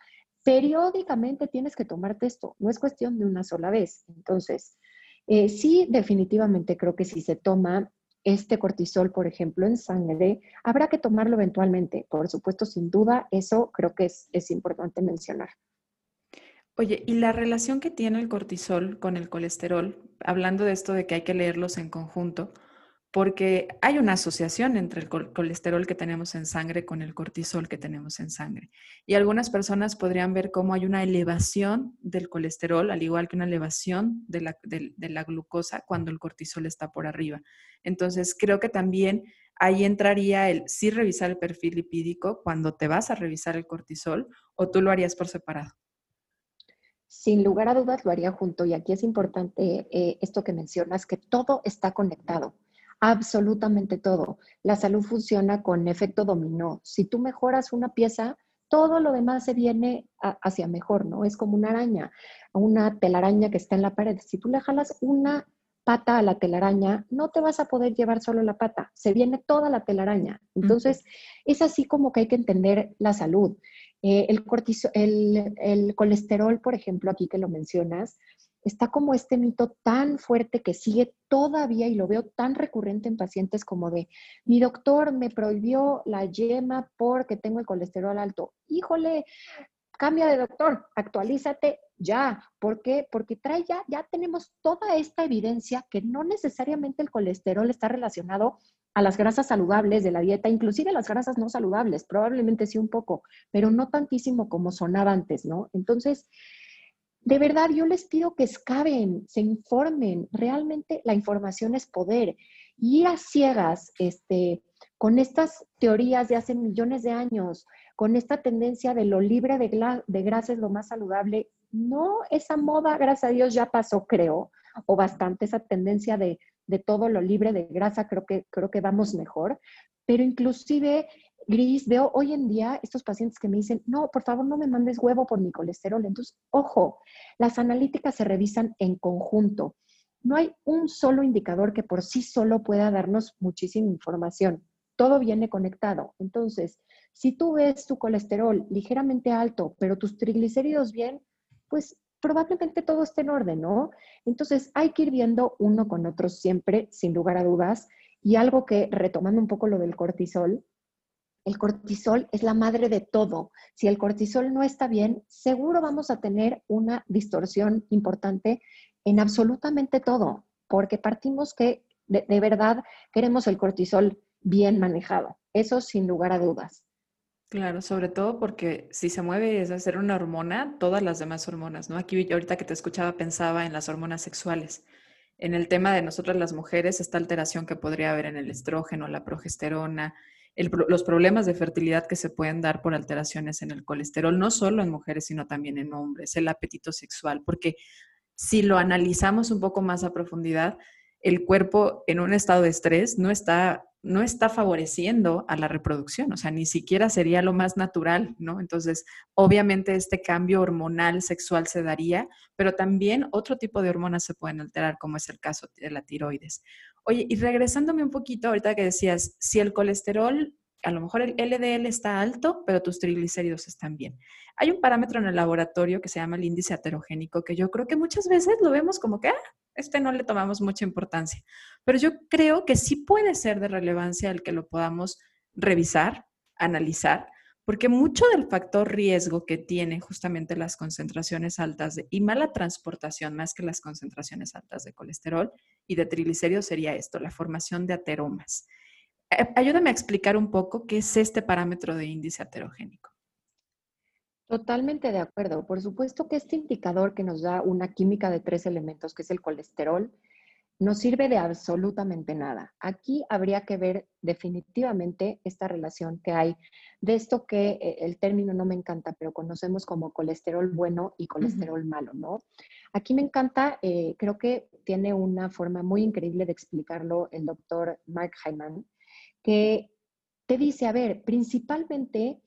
periódicamente tienes que tomarte esto, no es cuestión de una sola vez. Entonces, eh, sí, definitivamente creo que si se toma este cortisol, por ejemplo, en sangre, habrá que tomarlo eventualmente. Por supuesto, sin duda, eso creo que es, es importante mencionar. Oye, ¿y la relación que tiene el cortisol con el colesterol? Hablando de esto de que hay que leerlos en conjunto, porque hay una asociación entre el colesterol que tenemos en sangre con el cortisol que tenemos en sangre. Y algunas personas podrían ver cómo hay una elevación del colesterol, al igual que una elevación de la, glucosa cuando el cortisol está por arriba. Entonces, creo que también ahí entraría el sí revisar el perfil lipídico cuando te vas a revisar el cortisol o tú lo harías por separado. Sin lugar a dudas lo haría junto y aquí es importante eh, esto que mencionas, que todo está conectado absolutamente todo. La salud funciona con efecto dominó. Si tú mejoras una pieza, todo lo demás se viene hacia mejor, ¿no? Es como una araña, una telaraña que está en la pared. Si tú le jalas una pata a la telaraña, no te vas a poder llevar solo la pata, se viene toda la telaraña. Entonces, es así como que hay que entender la salud. Eh, el, el, el colesterol, por ejemplo, aquí que lo mencionas, está como este mito tan fuerte que sigue todavía y lo veo tan recurrente en pacientes como de, mi doctor me prohibió la yema porque tengo el colesterol alto. Híjole, cambia de doctor, actualízate ya. ¿Por qué? Porque trae ya, ya tenemos toda esta evidencia que no necesariamente el colesterol está relacionado a las grasas saludables de la dieta, inclusive las grasas no saludables, probablemente sí un poco, pero no tantísimo como sonaba antes, ¿no? Entonces, de verdad, yo les pido que escaben, se informen. Realmente la información es poder. Ir a ciegas este, con estas teorías de hace millones de años, con esta tendencia de lo libre de, de grasa es lo más saludable, no, esa moda, gracias a Dios, ya pasó, creo, o bastante esa tendencia de, de todo lo libre de grasa, creo que, creo que vamos mejor, pero inclusive Gris, veo hoy en día estos pacientes que me dicen, no, por favor no me mandes huevo por mi colesterol. Entonces, ojo, las analíticas se revisan en conjunto. No hay un solo indicador que por sí solo pueda darnos muchísima información. Todo viene conectado. Entonces, si tú ves tu colesterol ligeramente alto, pero tus triglicéridos bien, pues probablemente todo esté en orden, ¿no? Entonces, hay que ir viendo uno con otro siempre, sin lugar a dudas. Y algo que, retomando un poco lo del cortisol, el cortisol es la madre de todo. Si el cortisol no está bien, seguro vamos a tener una distorsión importante en absolutamente todo, porque partimos que de, verdad queremos el cortisol bien manejado. Eso sin lugar a dudas. Claro, sobre todo porque si se mueve es hacer una hormona, todas las demás hormonas, ¿no? Aquí ahorita que te escuchaba pensaba en las hormonas sexuales. En el tema de nosotras las mujeres, esta alteración que podría haber en el estrógeno, la progesterona, los problemas de fertilidad que se pueden dar por alteraciones en el colesterol, no solo en mujeres, sino también en hombres, el apetito sexual, porque si lo analizamos un poco más a profundidad, el cuerpo en un estado de estrés no está, no está favoreciendo a la reproducción, o sea, ni siquiera sería lo más natural, ¿no? Entonces, obviamente este cambio hormonal sexual se daría, pero también otro tipo de hormonas se pueden alterar, como es el caso de la tiroides. Oye, y regresándome un poquito ahorita que decías, si el colesterol a lo mejor el LDL está alto, pero tus triglicéridos están bien. Hay un parámetro en el laboratorio que se llama el índice heterogénico, que yo creo que muchas veces lo vemos como que, ah, este no le tomamos mucha importancia, pero yo creo que sí puede ser de relevancia el que lo podamos revisar, analizar, porque mucho del factor riesgo que tienen justamente las concentraciones altas de, y mala transportación, más que las concentraciones altas de colesterol y de triglicéridos, sería esto, la formación de ateromas. Eh, ayúdame a explicar un poco qué es este parámetro de índice heterogénico. Totalmente de acuerdo. Por supuesto que este indicador que nos da una química de tres elementos, que es el colesterol, no sirve de absolutamente nada. Aquí habría que ver definitivamente esta relación que hay de esto que eh, el término no me encanta, pero conocemos como colesterol bueno y colesterol malo, ¿no? Aquí me encanta, eh, creo que tiene una forma muy increíble de explicarlo el doctor Mark Hyman, que te dice, a ver, principalmente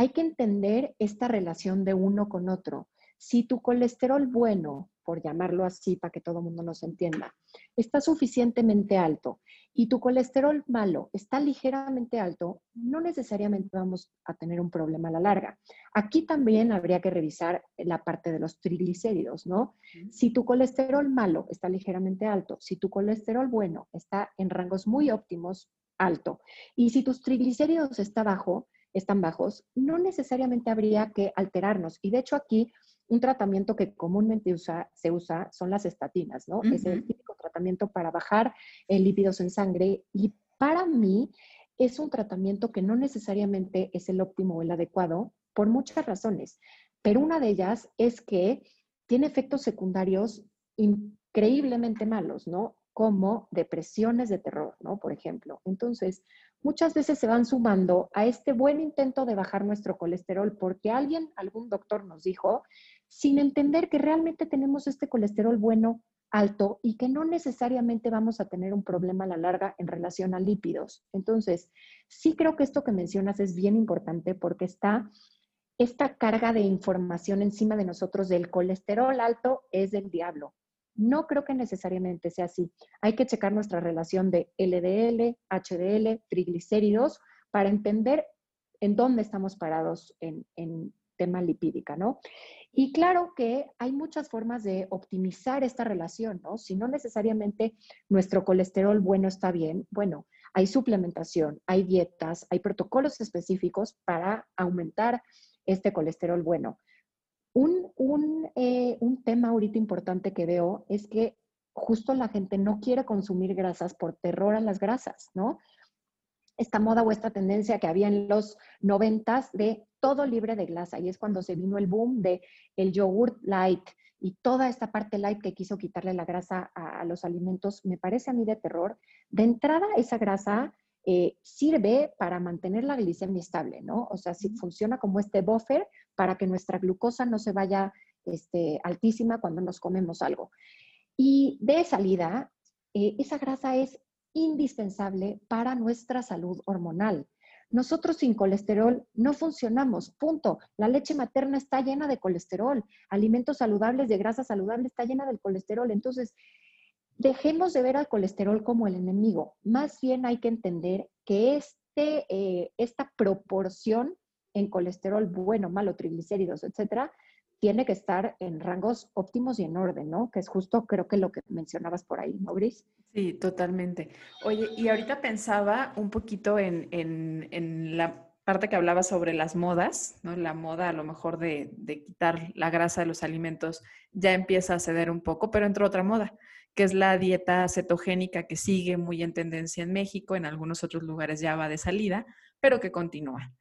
hay que entender esta relación de uno con otro. Si tu colesterol bueno, por llamarlo así para que todo el mundo nos entienda, está suficientemente alto y tu colesterol malo está ligeramente alto, no necesariamente vamos a tener un problema a la larga. Aquí también habría que revisar la parte de los triglicéridos, ¿no? Si tu colesterol malo está ligeramente alto, si tu colesterol bueno está en rangos muy óptimos, alto. Y si tus triglicéridos está bajo, están bajos, no necesariamente habría que alterarnos. Y de hecho aquí un tratamiento que comúnmente se usa son las estatinas, ¿no? Es el típico tratamiento para bajar el lípidos en sangre y para mí es un tratamiento que no necesariamente es el óptimo o el adecuado por muchas razones, pero una de ellas es que tiene efectos secundarios increíblemente malos, ¿no? como depresiones de terror, ¿no? Por ejemplo. Entonces, muchas veces se van sumando a este buen intento de bajar nuestro colesterol porque alguien, algún doctor nos dijo, sin entender que realmente tenemos este colesterol bueno alto y que no necesariamente vamos a tener un problema a la larga en relación a lípidos. Entonces, sí creo que esto que mencionas es bien importante porque está esta carga de información encima de nosotros del colesterol alto es del diablo. No creo que necesariamente sea así. Hay que checar nuestra relación de LDL, HDL, triglicéridos para entender en dónde estamos parados en, en tema lipídica, ¿no? Y claro que hay muchas formas de optimizar esta relación, ¿no? Si no necesariamente nuestro colesterol bueno está bien, bueno, hay suplementación, hay dietas, hay protocolos específicos para aumentar este colesterol bueno. Eh, un, tema ahorita importante que veo es que justo la gente no quiere consumir grasas por terror a las grasas, ¿no? Esta moda o esta tendencia que había en los noventas de todo libre de grasa y es cuando se vino el boom de el yogurt light y toda esta parte light que quiso quitarle la grasa a los alimentos, me parece a mí de terror. De entrada, esa grasa eh, sirve para mantener la glicemia estable, ¿no? O sea, si funciona como este buffer para que nuestra glucosa no se vaya este, altísima cuando nos comemos algo. Y de salida, eh, esa grasa es indispensable para nuestra salud hormonal. Nosotros sin colesterol no funcionamos, punto. La leche materna está llena de colesterol, alimentos saludables de grasa saludable está llena del colesterol. Entonces, dejemos de ver al colesterol como el enemigo. Más bien hay que entender que este, eh, esta proporción en colesterol bueno, malo, triglicéridos, etcétera, tiene que estar en rangos óptimos y en orden, ¿no? Que es justo, creo que lo que mencionabas por ahí, ¿no? Sí, totalmente. Oye, y ahorita pensaba un poquito en, en, la parte que hablaba sobre las modas, ¿no? La moda a lo mejor de, de, quitar la grasa de los alimentos ya empieza a ceder un poco, pero entró otra moda, que es la dieta cetogénica que sigue muy en tendencia en México, en algunos otros lugares ya va de salida, pero que continúa.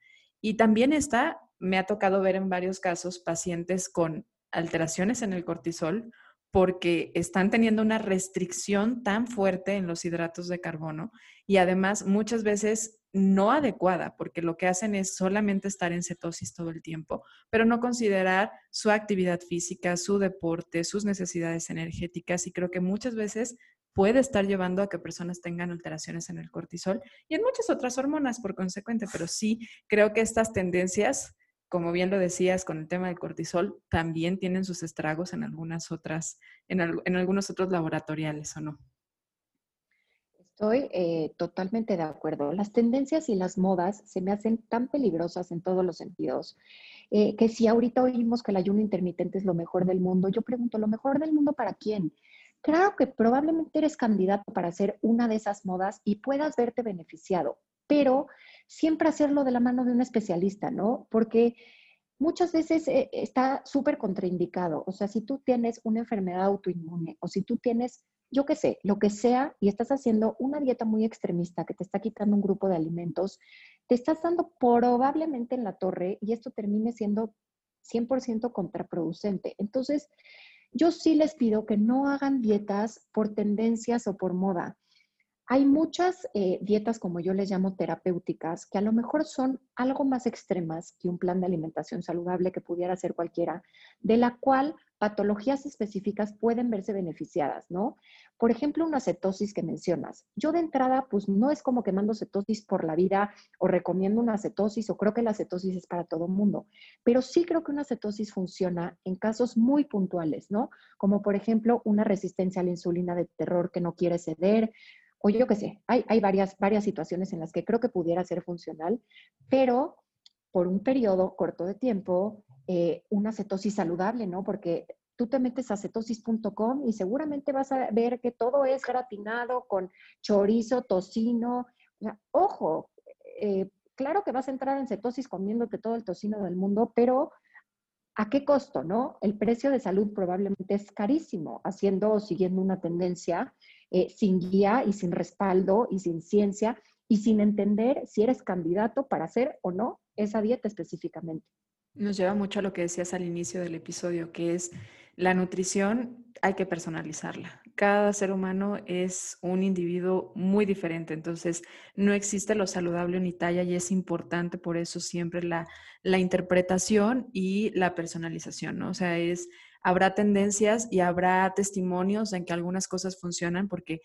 Y también está, me ha tocado ver en varios casos pacientes con alteraciones en el cortisol porque están teniendo una restricción tan fuerte en los hidratos de carbono y además muchas veces no adecuada, porque lo que hacen es solamente estar en cetosis todo el tiempo, pero no considerar su actividad física, su deporte, sus necesidades energéticas y creo que muchas veces puede estar llevando a que personas tengan alteraciones en el cortisol y en muchas otras hormonas por consecuente, pero sí creo que estas tendencias, como bien lo decías con el tema del cortisol, también tienen sus estragos en algunas otras, en, algunos otros laboratoriales, ¿o no? Estoy eh, totalmente de acuerdo. Las tendencias y las modas se me hacen tan peligrosas en todos los sentidos, eh, que si ahorita oímos que el ayuno intermitente es lo mejor del mundo, yo pregunto, ¿lo mejor del mundo para quién? Claro que probablemente eres candidato para hacer una de esas modas y puedas verte beneficiado, pero siempre hacerlo de la mano de un especialista, ¿no? Porque muchas veces eh, está súper contraindicado. O sea, si tú tienes una enfermedad autoinmune o si tú tienes yo qué sé, lo que sea, y estás haciendo una dieta muy extremista que te está quitando un grupo de alimentos, te estás dando probablemente en la torre y esto termine siendo 100% contraproducente. Entonces, yo sí les pido que no hagan dietas por tendencias o por moda. Hay muchas eh, dietas, como yo les llamo terapéuticas, que a lo mejor son algo más extremas que un plan de alimentación saludable que pudiera hacer cualquiera, de la cual patologías específicas pueden verse beneficiadas, ¿no? Por ejemplo, una cetosis que mencionas. Yo de entrada, pues no es como que mando cetosis por la vida o recomiendo una cetosis o creo que la cetosis es para todo mundo, pero sí creo que una cetosis funciona en casos muy puntuales, ¿no? Como por ejemplo una resistencia a la insulina de terror que no quiere ceder, o yo qué sé, hay, varias, varias situaciones en las que creo que pudiera ser funcional, pero por un periodo corto de tiempo, eh, una cetosis saludable, ¿no? Porque tú te metes a cetosis.com y seguramente vas a ver que todo es gratinado con chorizo, tocino. ojo, eh, claro que vas a entrar en cetosis comiéndote todo el tocino del mundo, pero ¿a qué costo, no? El precio de salud probablemente es carísimo, haciendo o siguiendo una tendencia eh, sin guía y sin respaldo y sin ciencia y sin entender si eres candidato para hacer o no esa dieta específicamente. Nos lleva mucho a lo que decías al inicio del episodio, que es la nutrición hay que personalizarla. Cada ser humano es un individuo muy diferente, entonces no existe lo saludable ni talla y es importante por eso siempre la, la interpretación y la personalización, ¿no? O sea, es habrá tendencias y habrá testimonios en que algunas cosas funcionan porque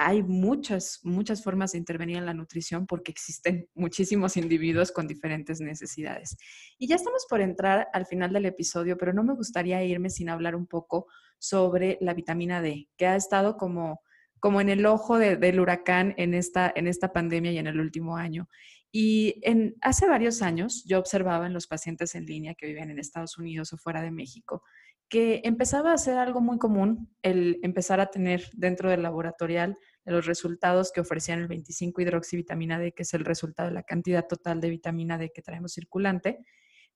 hay muchas, muchas formas de intervenir en la nutrición porque existen muchísimos individuos con diferentes necesidades. Y ya estamos por entrar al final del episodio, pero no me gustaría irme sin hablar un poco sobre la vitamina D, que ha estado como, como en el ojo del huracán en esta, en esta pandemia y en el último año. Y en, hace varios años yo observaba en los pacientes en línea que vivían en Estados Unidos o fuera de México que empezaba a ser algo muy común el empezar a tener dentro del laboratorial los resultados que ofrecían el 25 hidroxivitamina D, que es el resultado de la cantidad total de vitamina D que traemos circulante,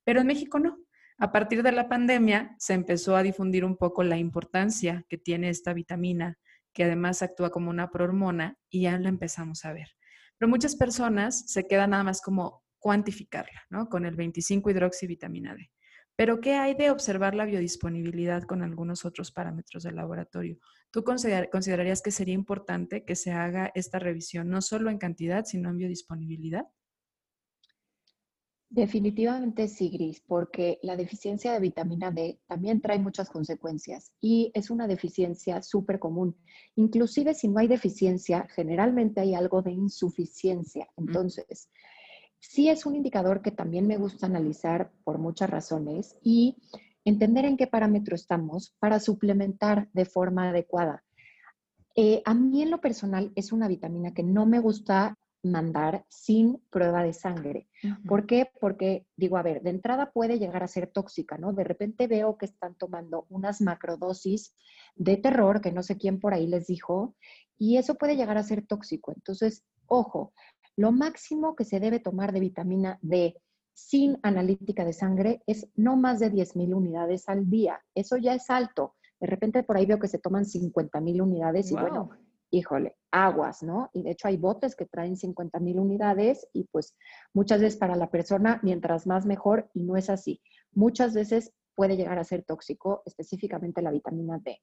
pero en México no. A partir de la pandemia se empezó a difundir un poco la importancia que tiene esta vitamina, que además actúa como una prohormona, y ya la empezamos a ver. Pero muchas personas se quedan nada más como cuantificarla, ¿no? Con el 25 hidroxivitamina D. Pero ¿qué hay de observar la biodisponibilidad con algunos otros parámetros del laboratorio? ¿Tú considerarías que sería importante que se haga esta revisión no solo en cantidad, sino en biodisponibilidad? Definitivamente sí, Gris, porque la deficiencia de vitamina D también trae muchas consecuencias y es una deficiencia súper común. Inclusive si no hay deficiencia, generalmente hay algo de insuficiencia. Entonces, sí es un indicador que también me gusta analizar por muchas razones y entender en qué parámetro estamos para suplementar de forma adecuada. Eh, a mí en lo personal es una vitamina que no me gusta mandar sin prueba de sangre. ¿Por qué? Porque digo, a ver, de entrada puede llegar a ser tóxica, ¿no? De repente veo que están tomando unas macrodosis de terror que no sé quién por ahí les dijo y eso puede llegar a ser tóxico. Entonces, ojo, lo máximo que se debe tomar de vitamina D sin analítica de sangre es no más de 10.000 unidades al día. Eso ya es alto. De repente por ahí veo que se toman 50.000 unidades y bueno, híjole, aguas, ¿no? Y de hecho hay botes que traen 50.000 unidades y pues muchas veces para la persona, mientras más mejor, y no es así. Muchas veces puede llegar a ser tóxico, específicamente la vitamina D.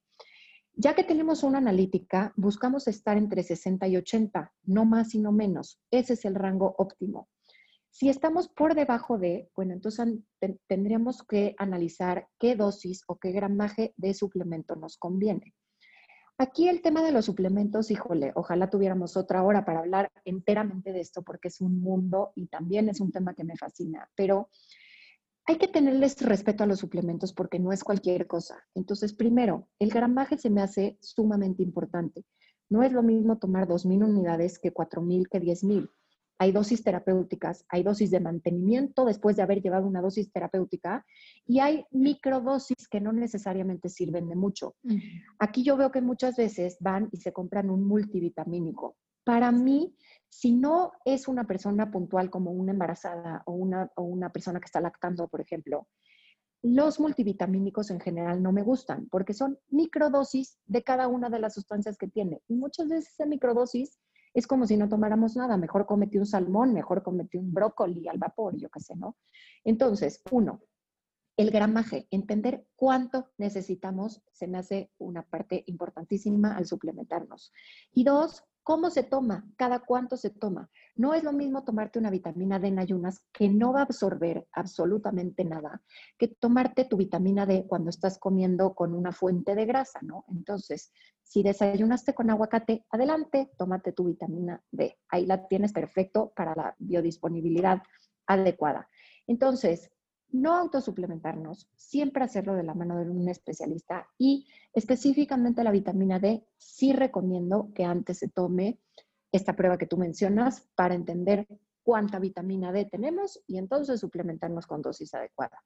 Ya que tenemos una analítica, buscamos estar entre 60 y 80, no más y no menos. Ese es el rango óptimo. Si estamos por debajo de, bueno, entonces tendríamos que analizar qué dosis o qué gramaje de suplemento nos conviene. Aquí el tema de los suplementos, híjole, ojalá tuviéramos otra hora para hablar enteramente de esto porque es un mundo y también es un tema que me fascina, pero hay que tenerles respeto a los suplementos porque no es cualquier cosa. Entonces, primero, el gramaje se me hace sumamente importante. No es lo mismo tomar 2.000 unidades que 4.000 que 10.000 hay dosis terapéuticas, hay dosis de mantenimiento después de haber llevado una dosis terapéutica y hay microdosis que no necesariamente sirven de mucho. Aquí yo veo que muchas veces van y se compran un multivitamínico. Para mí, si no es una persona puntual como una embarazada o una, o una persona que está lactando, por ejemplo, los multivitamínicos en general no me gustan porque son microdosis de cada una de las sustancias que tiene. Y muchas veces esa microdosis es como si no tomáramos nada, mejor comete un salmón, mejor comete un brócoli al vapor, yo qué sé, ¿no? Entonces, uno, el gramaje, entender cuánto necesitamos, se me hace una parte importantísima al suplementarnos. Y dos, ¿Cómo se toma? ¿Cada cuánto se toma? No es lo mismo tomarte una vitamina D en ayunas que no va a absorber absolutamente nada que tomarte tu vitamina D cuando estás comiendo con una fuente de grasa, ¿no? Entonces, si desayunaste con aguacate, adelante, tómate tu vitamina D. Ahí la tienes perfecto para la biodisponibilidad adecuada. Entonces, no autosuplementarnos, siempre hacerlo de la mano de un especialista y específicamente la vitamina D, sí recomiendo que antes se tome esta prueba que tú mencionas para entender cuánta vitamina D tenemos y entonces suplementarnos con dosis adecuada.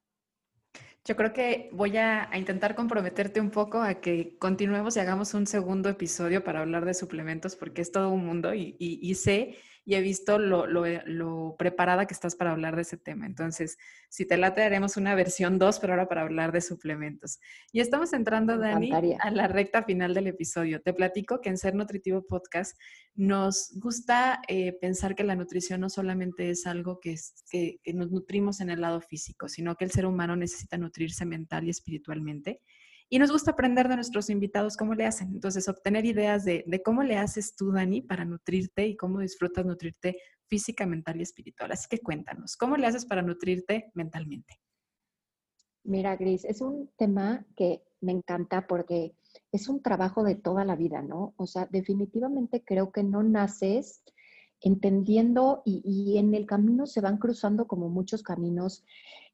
Yo creo que voy a, intentar comprometerte un poco a que continuemos y hagamos un segundo episodio para hablar de suplementos porque es todo un mundo y, y sé y he visto lo, lo, preparada que estás para hablar de ese tema. Entonces, si te late, haremos una versión 2, pero ahora para hablar de suplementos. Y estamos entrando, Dani, a la recta final del episodio. Te platico que en Ser Nutritivo Podcast nos gusta eh, pensar que la nutrición no solamente es algo que, que nos nutrimos en el lado físico, sino que el ser humano necesita nutrirse mental y espiritualmente. Y nos gusta aprender de nuestros invitados cómo le hacen. Entonces, obtener ideas de, cómo le haces tú, Dani, para nutrirte y cómo disfrutas nutrirte física, mental y espiritual. Así que cuéntanos, ¿cómo le haces para nutrirte mentalmente? Mira, Gris, es un tema que me encanta porque es un trabajo de toda la vida, ¿no? O sea, definitivamente creo que no naces entendiendo y, en el camino se van cruzando como muchos caminos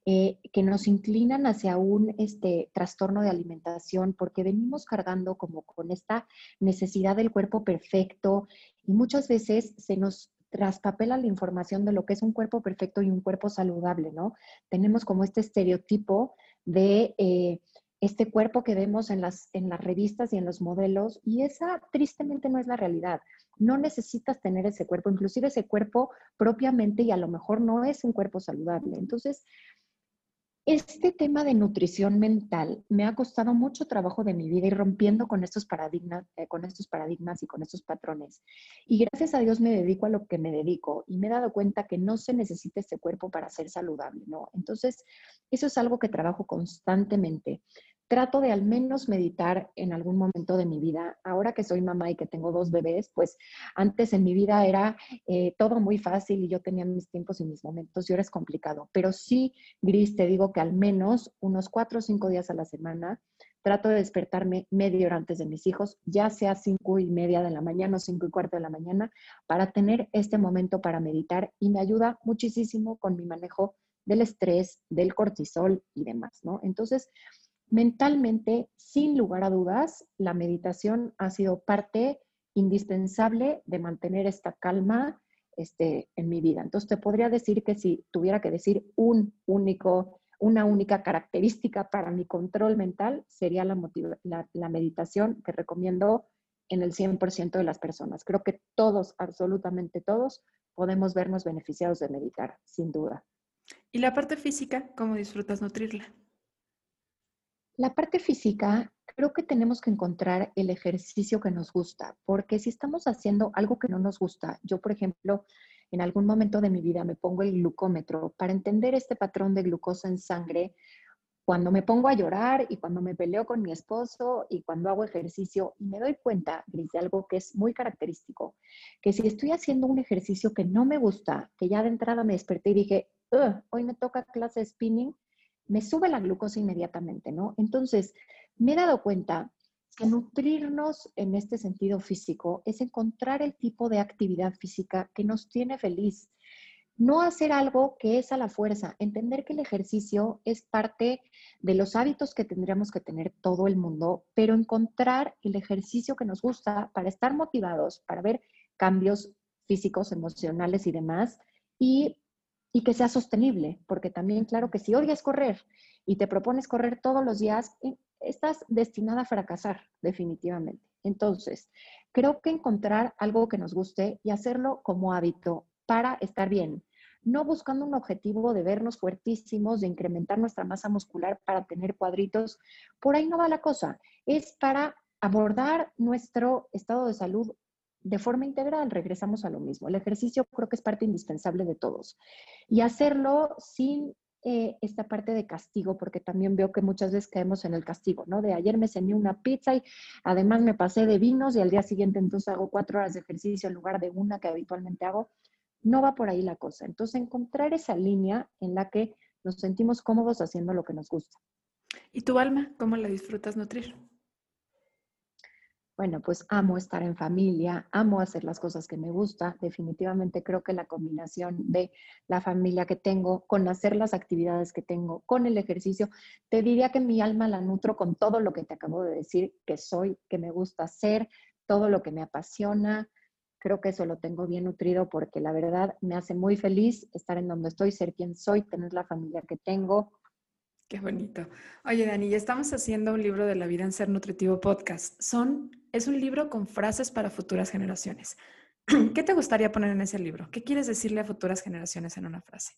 eh, que nos inclinan hacia un este, trastorno de alimentación porque venimos cargando como con esta necesidad del cuerpo perfecto y muchas veces se nos traspapela la información de lo que es un cuerpo perfecto y un cuerpo saludable, ¿no? Tenemos como este estereotipo de eh, este cuerpo que vemos en las, en las revistas y en los modelos y esa tristemente no es la realidad. No necesitas tener ese cuerpo, inclusive ese cuerpo propiamente y a lo mejor no es un cuerpo saludable. Entonces, este tema de nutrición mental me ha costado mucho trabajo de mi vida y rompiendo con estos paradigmas, eh, con estos paradigmas y con estos patrones. Y gracias a Dios me dedico a lo que me dedico y me he dado cuenta que no se necesita este cuerpo para ser saludable, ¿no? Entonces, eso es algo que trabajo constantemente trato de al menos meditar en algún momento de mi vida. Ahora que soy mamá y que tengo dos bebés, pues antes en mi vida era eh, todo muy fácil y yo tenía mis tiempos y mis momentos y ahora es complicado. Pero sí, Gris, te digo que al menos unos cuatro o cinco días a la semana trato de despertarme media hora antes de mis hijos, ya sea cinco y media de la mañana o cinco y cuarto de la mañana, para tener este momento para meditar y me ayuda muchísimo con mi manejo del estrés, del cortisol y demás, ¿no? Entonces, Mentalmente, sin lugar a dudas, la meditación ha sido parte indispensable de mantener esta calma este, en mi vida. Entonces, te podría decir que si tuviera que decir un único, una única característica para mi control mental, sería la, la meditación que recomiendo en el 100% de las personas. Creo que todos, absolutamente todos, podemos vernos beneficiados de meditar, sin duda. ¿Y la parte física, cómo disfrutas nutrirla? La parte física, creo que tenemos que encontrar el ejercicio que nos gusta, porque si estamos haciendo algo que no nos gusta, yo por ejemplo, en algún momento de mi vida me pongo el glucómetro para entender este patrón de glucosa en sangre, cuando me pongo a llorar y cuando me peleo con mi esposo y cuando hago ejercicio y me doy cuenta, Gris, de algo que es muy característico, que si estoy haciendo un ejercicio que no me gusta, que ya de entrada me desperté y dije, hoy me toca clase spinning, me sube la glucosa inmediatamente, ¿no? Entonces, me he dado cuenta que nutrirnos en este sentido físico es encontrar el tipo de actividad física que nos tiene feliz. No hacer algo que es a la fuerza, entender que el ejercicio es parte de los hábitos que tendríamos que tener todo el mundo, pero encontrar el ejercicio que nos gusta para estar motivados, para ver cambios físicos, emocionales y demás, y, y que sea sostenible, porque también claro que si odias correr y te propones correr todos los días, estás destinada a fracasar definitivamente. Entonces, creo que encontrar algo que nos guste y hacerlo como hábito para estar bien, no buscando un objetivo de vernos fuertísimos, de incrementar nuestra masa muscular para tener cuadritos, por ahí no va la cosa, es para abordar nuestro estado de salud de forma integral, regresamos a lo mismo. El ejercicio creo que es parte indispensable de todos y hacerlo sin eh, esta parte de castigo, porque también veo que muchas veces caemos en el castigo, ¿no? De ayer me cené una pizza y además me pasé de vinos y al día siguiente entonces hago cuatro horas de ejercicio en lugar de una que habitualmente hago. No va por ahí la cosa. Entonces, encontrar esa línea en la que nos sentimos cómodos haciendo lo que nos gusta. ¿Y tu alma, cómo la disfrutas nutrir? Bueno, pues amo estar en familia, amo hacer las cosas que me gusta. Definitivamente creo que la combinación de la familia que tengo, con hacer las actividades que tengo, con el ejercicio, te diría que mi alma la nutro con todo lo que te acabo de decir, que soy, que me gusta hacer, todo lo que me apasiona. Creo que eso lo tengo bien nutrido porque la verdad me hace muy feliz estar en donde estoy, ser quien soy, tener la familia que tengo, Qué bonito. Oye, Dani, ya estamos haciendo un libro de la vida en Ser Nutritivo Podcast. Son, es un libro con frases para futuras generaciones. ¿Qué te gustaría poner en ese libro? ¿Qué quieres decirle a futuras generaciones en una frase?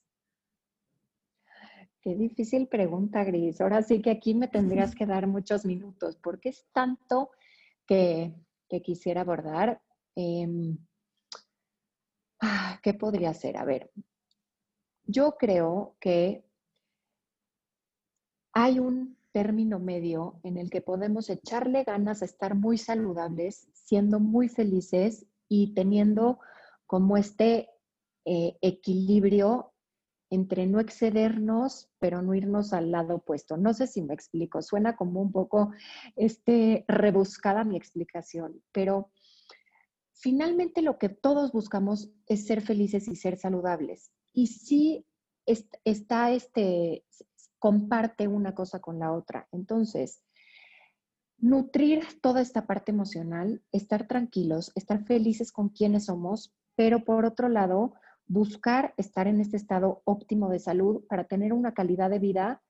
Qué difícil pregunta, Gris. Ahora sí que aquí me tendrías que dar muchos minutos, porque es tanto que, quisiera abordar. Em, ah, ¿Qué podría ser? A ver, yo creo que hay un término medio en el que podemos echarle ganas a estar muy saludables, siendo muy felices y teniendo como este eh, equilibrio entre no excedernos, pero no irnos al lado opuesto. No sé si me explico, suena como un poco este, rebuscada mi explicación, pero finalmente lo que todos buscamos es ser felices y ser saludables. Y sí está este, comparte una cosa con la otra. Entonces, nutrir toda esta parte emocional, estar tranquilos, estar felices con quienes somos, pero por otro lado, buscar estar en este estado óptimo de salud para tener una calidad de vida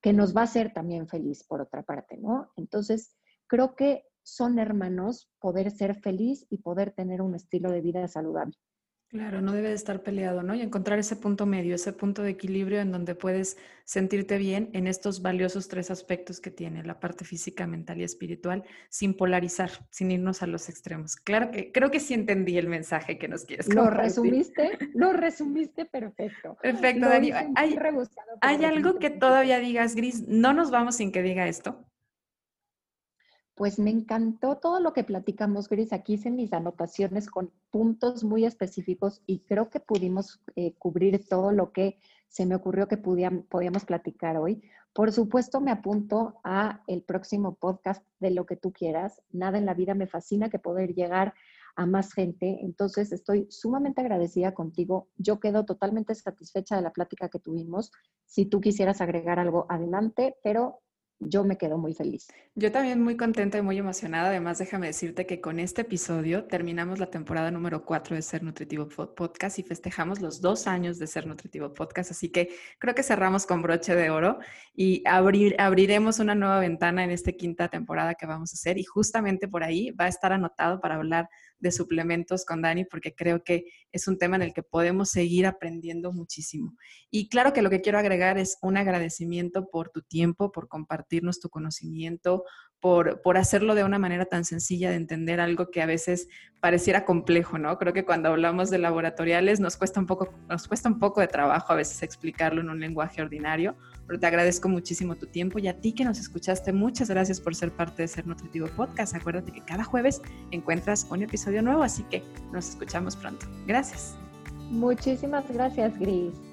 que nos va a hacer también feliz, por otra parte, ¿no? Entonces, creo que son hermanos poder ser feliz y poder tener un estilo de vida saludable. Claro, no debe de estar peleado, ¿no? Y encontrar ese punto medio, ese punto de equilibrio en donde puedes sentirte bien en estos valiosos tres aspectos que tiene la parte física, mental y espiritual, sin polarizar, sin irnos a los extremos. Claro que creo que sí entendí el mensaje que nos quieres compartir. Lo resumiste, lo resumiste perfecto. Perfecto, Dani. ¿Hay, ¿hay algo que todavía digas, Gris? No nos vamos sin que diga esto. Pues me encantó todo lo que platicamos, Gris. Aquí hice mis anotaciones con puntos muy específicos y creo que pudimos eh, cubrir todo lo que se me ocurrió que podíamos platicar hoy. Por supuesto, me apunto a el próximo podcast de lo que tú quieras. Nada en la vida me fascina que poder llegar a más gente. Entonces, estoy sumamente agradecida contigo. Yo quedo totalmente satisfecha de la plática que tuvimos. Si tú quisieras agregar algo, adelante, pero yo me quedo muy feliz. Yo también muy contenta y muy emocionada. Además, déjame decirte que con este episodio terminamos la temporada número 4 de Ser Nutritivo Podcast y festejamos los dos años de Ser Nutritivo Podcast. Así que creo que cerramos con broche de oro y abrir, abriremos una nueva ventana en esta quinta temporada que vamos a hacer y justamente por ahí va a estar anotado para hablar de suplementos con Dani porque creo que es un tema en el que podemos seguir aprendiendo muchísimo. Y claro que lo que quiero agregar es un agradecimiento por tu tiempo, por compartirnos tu conocimiento, por, por hacerlo de una manera tan sencilla de entender algo que a veces pareciera complejo, ¿no? Creo que cuando hablamos de laboratoriales nos cuesta un poco, nos cuesta un poco de trabajo a veces explicarlo en un lenguaje ordinario, pero te agradezco muchísimo tu tiempo y a ti que nos escuchaste, muchas gracias por ser parte de Ser Nutritivo Podcast. Acuérdate que cada jueves encuentras un episodio nuevo, así que nos escuchamos pronto. Gracias. Muchísimas gracias, Gris.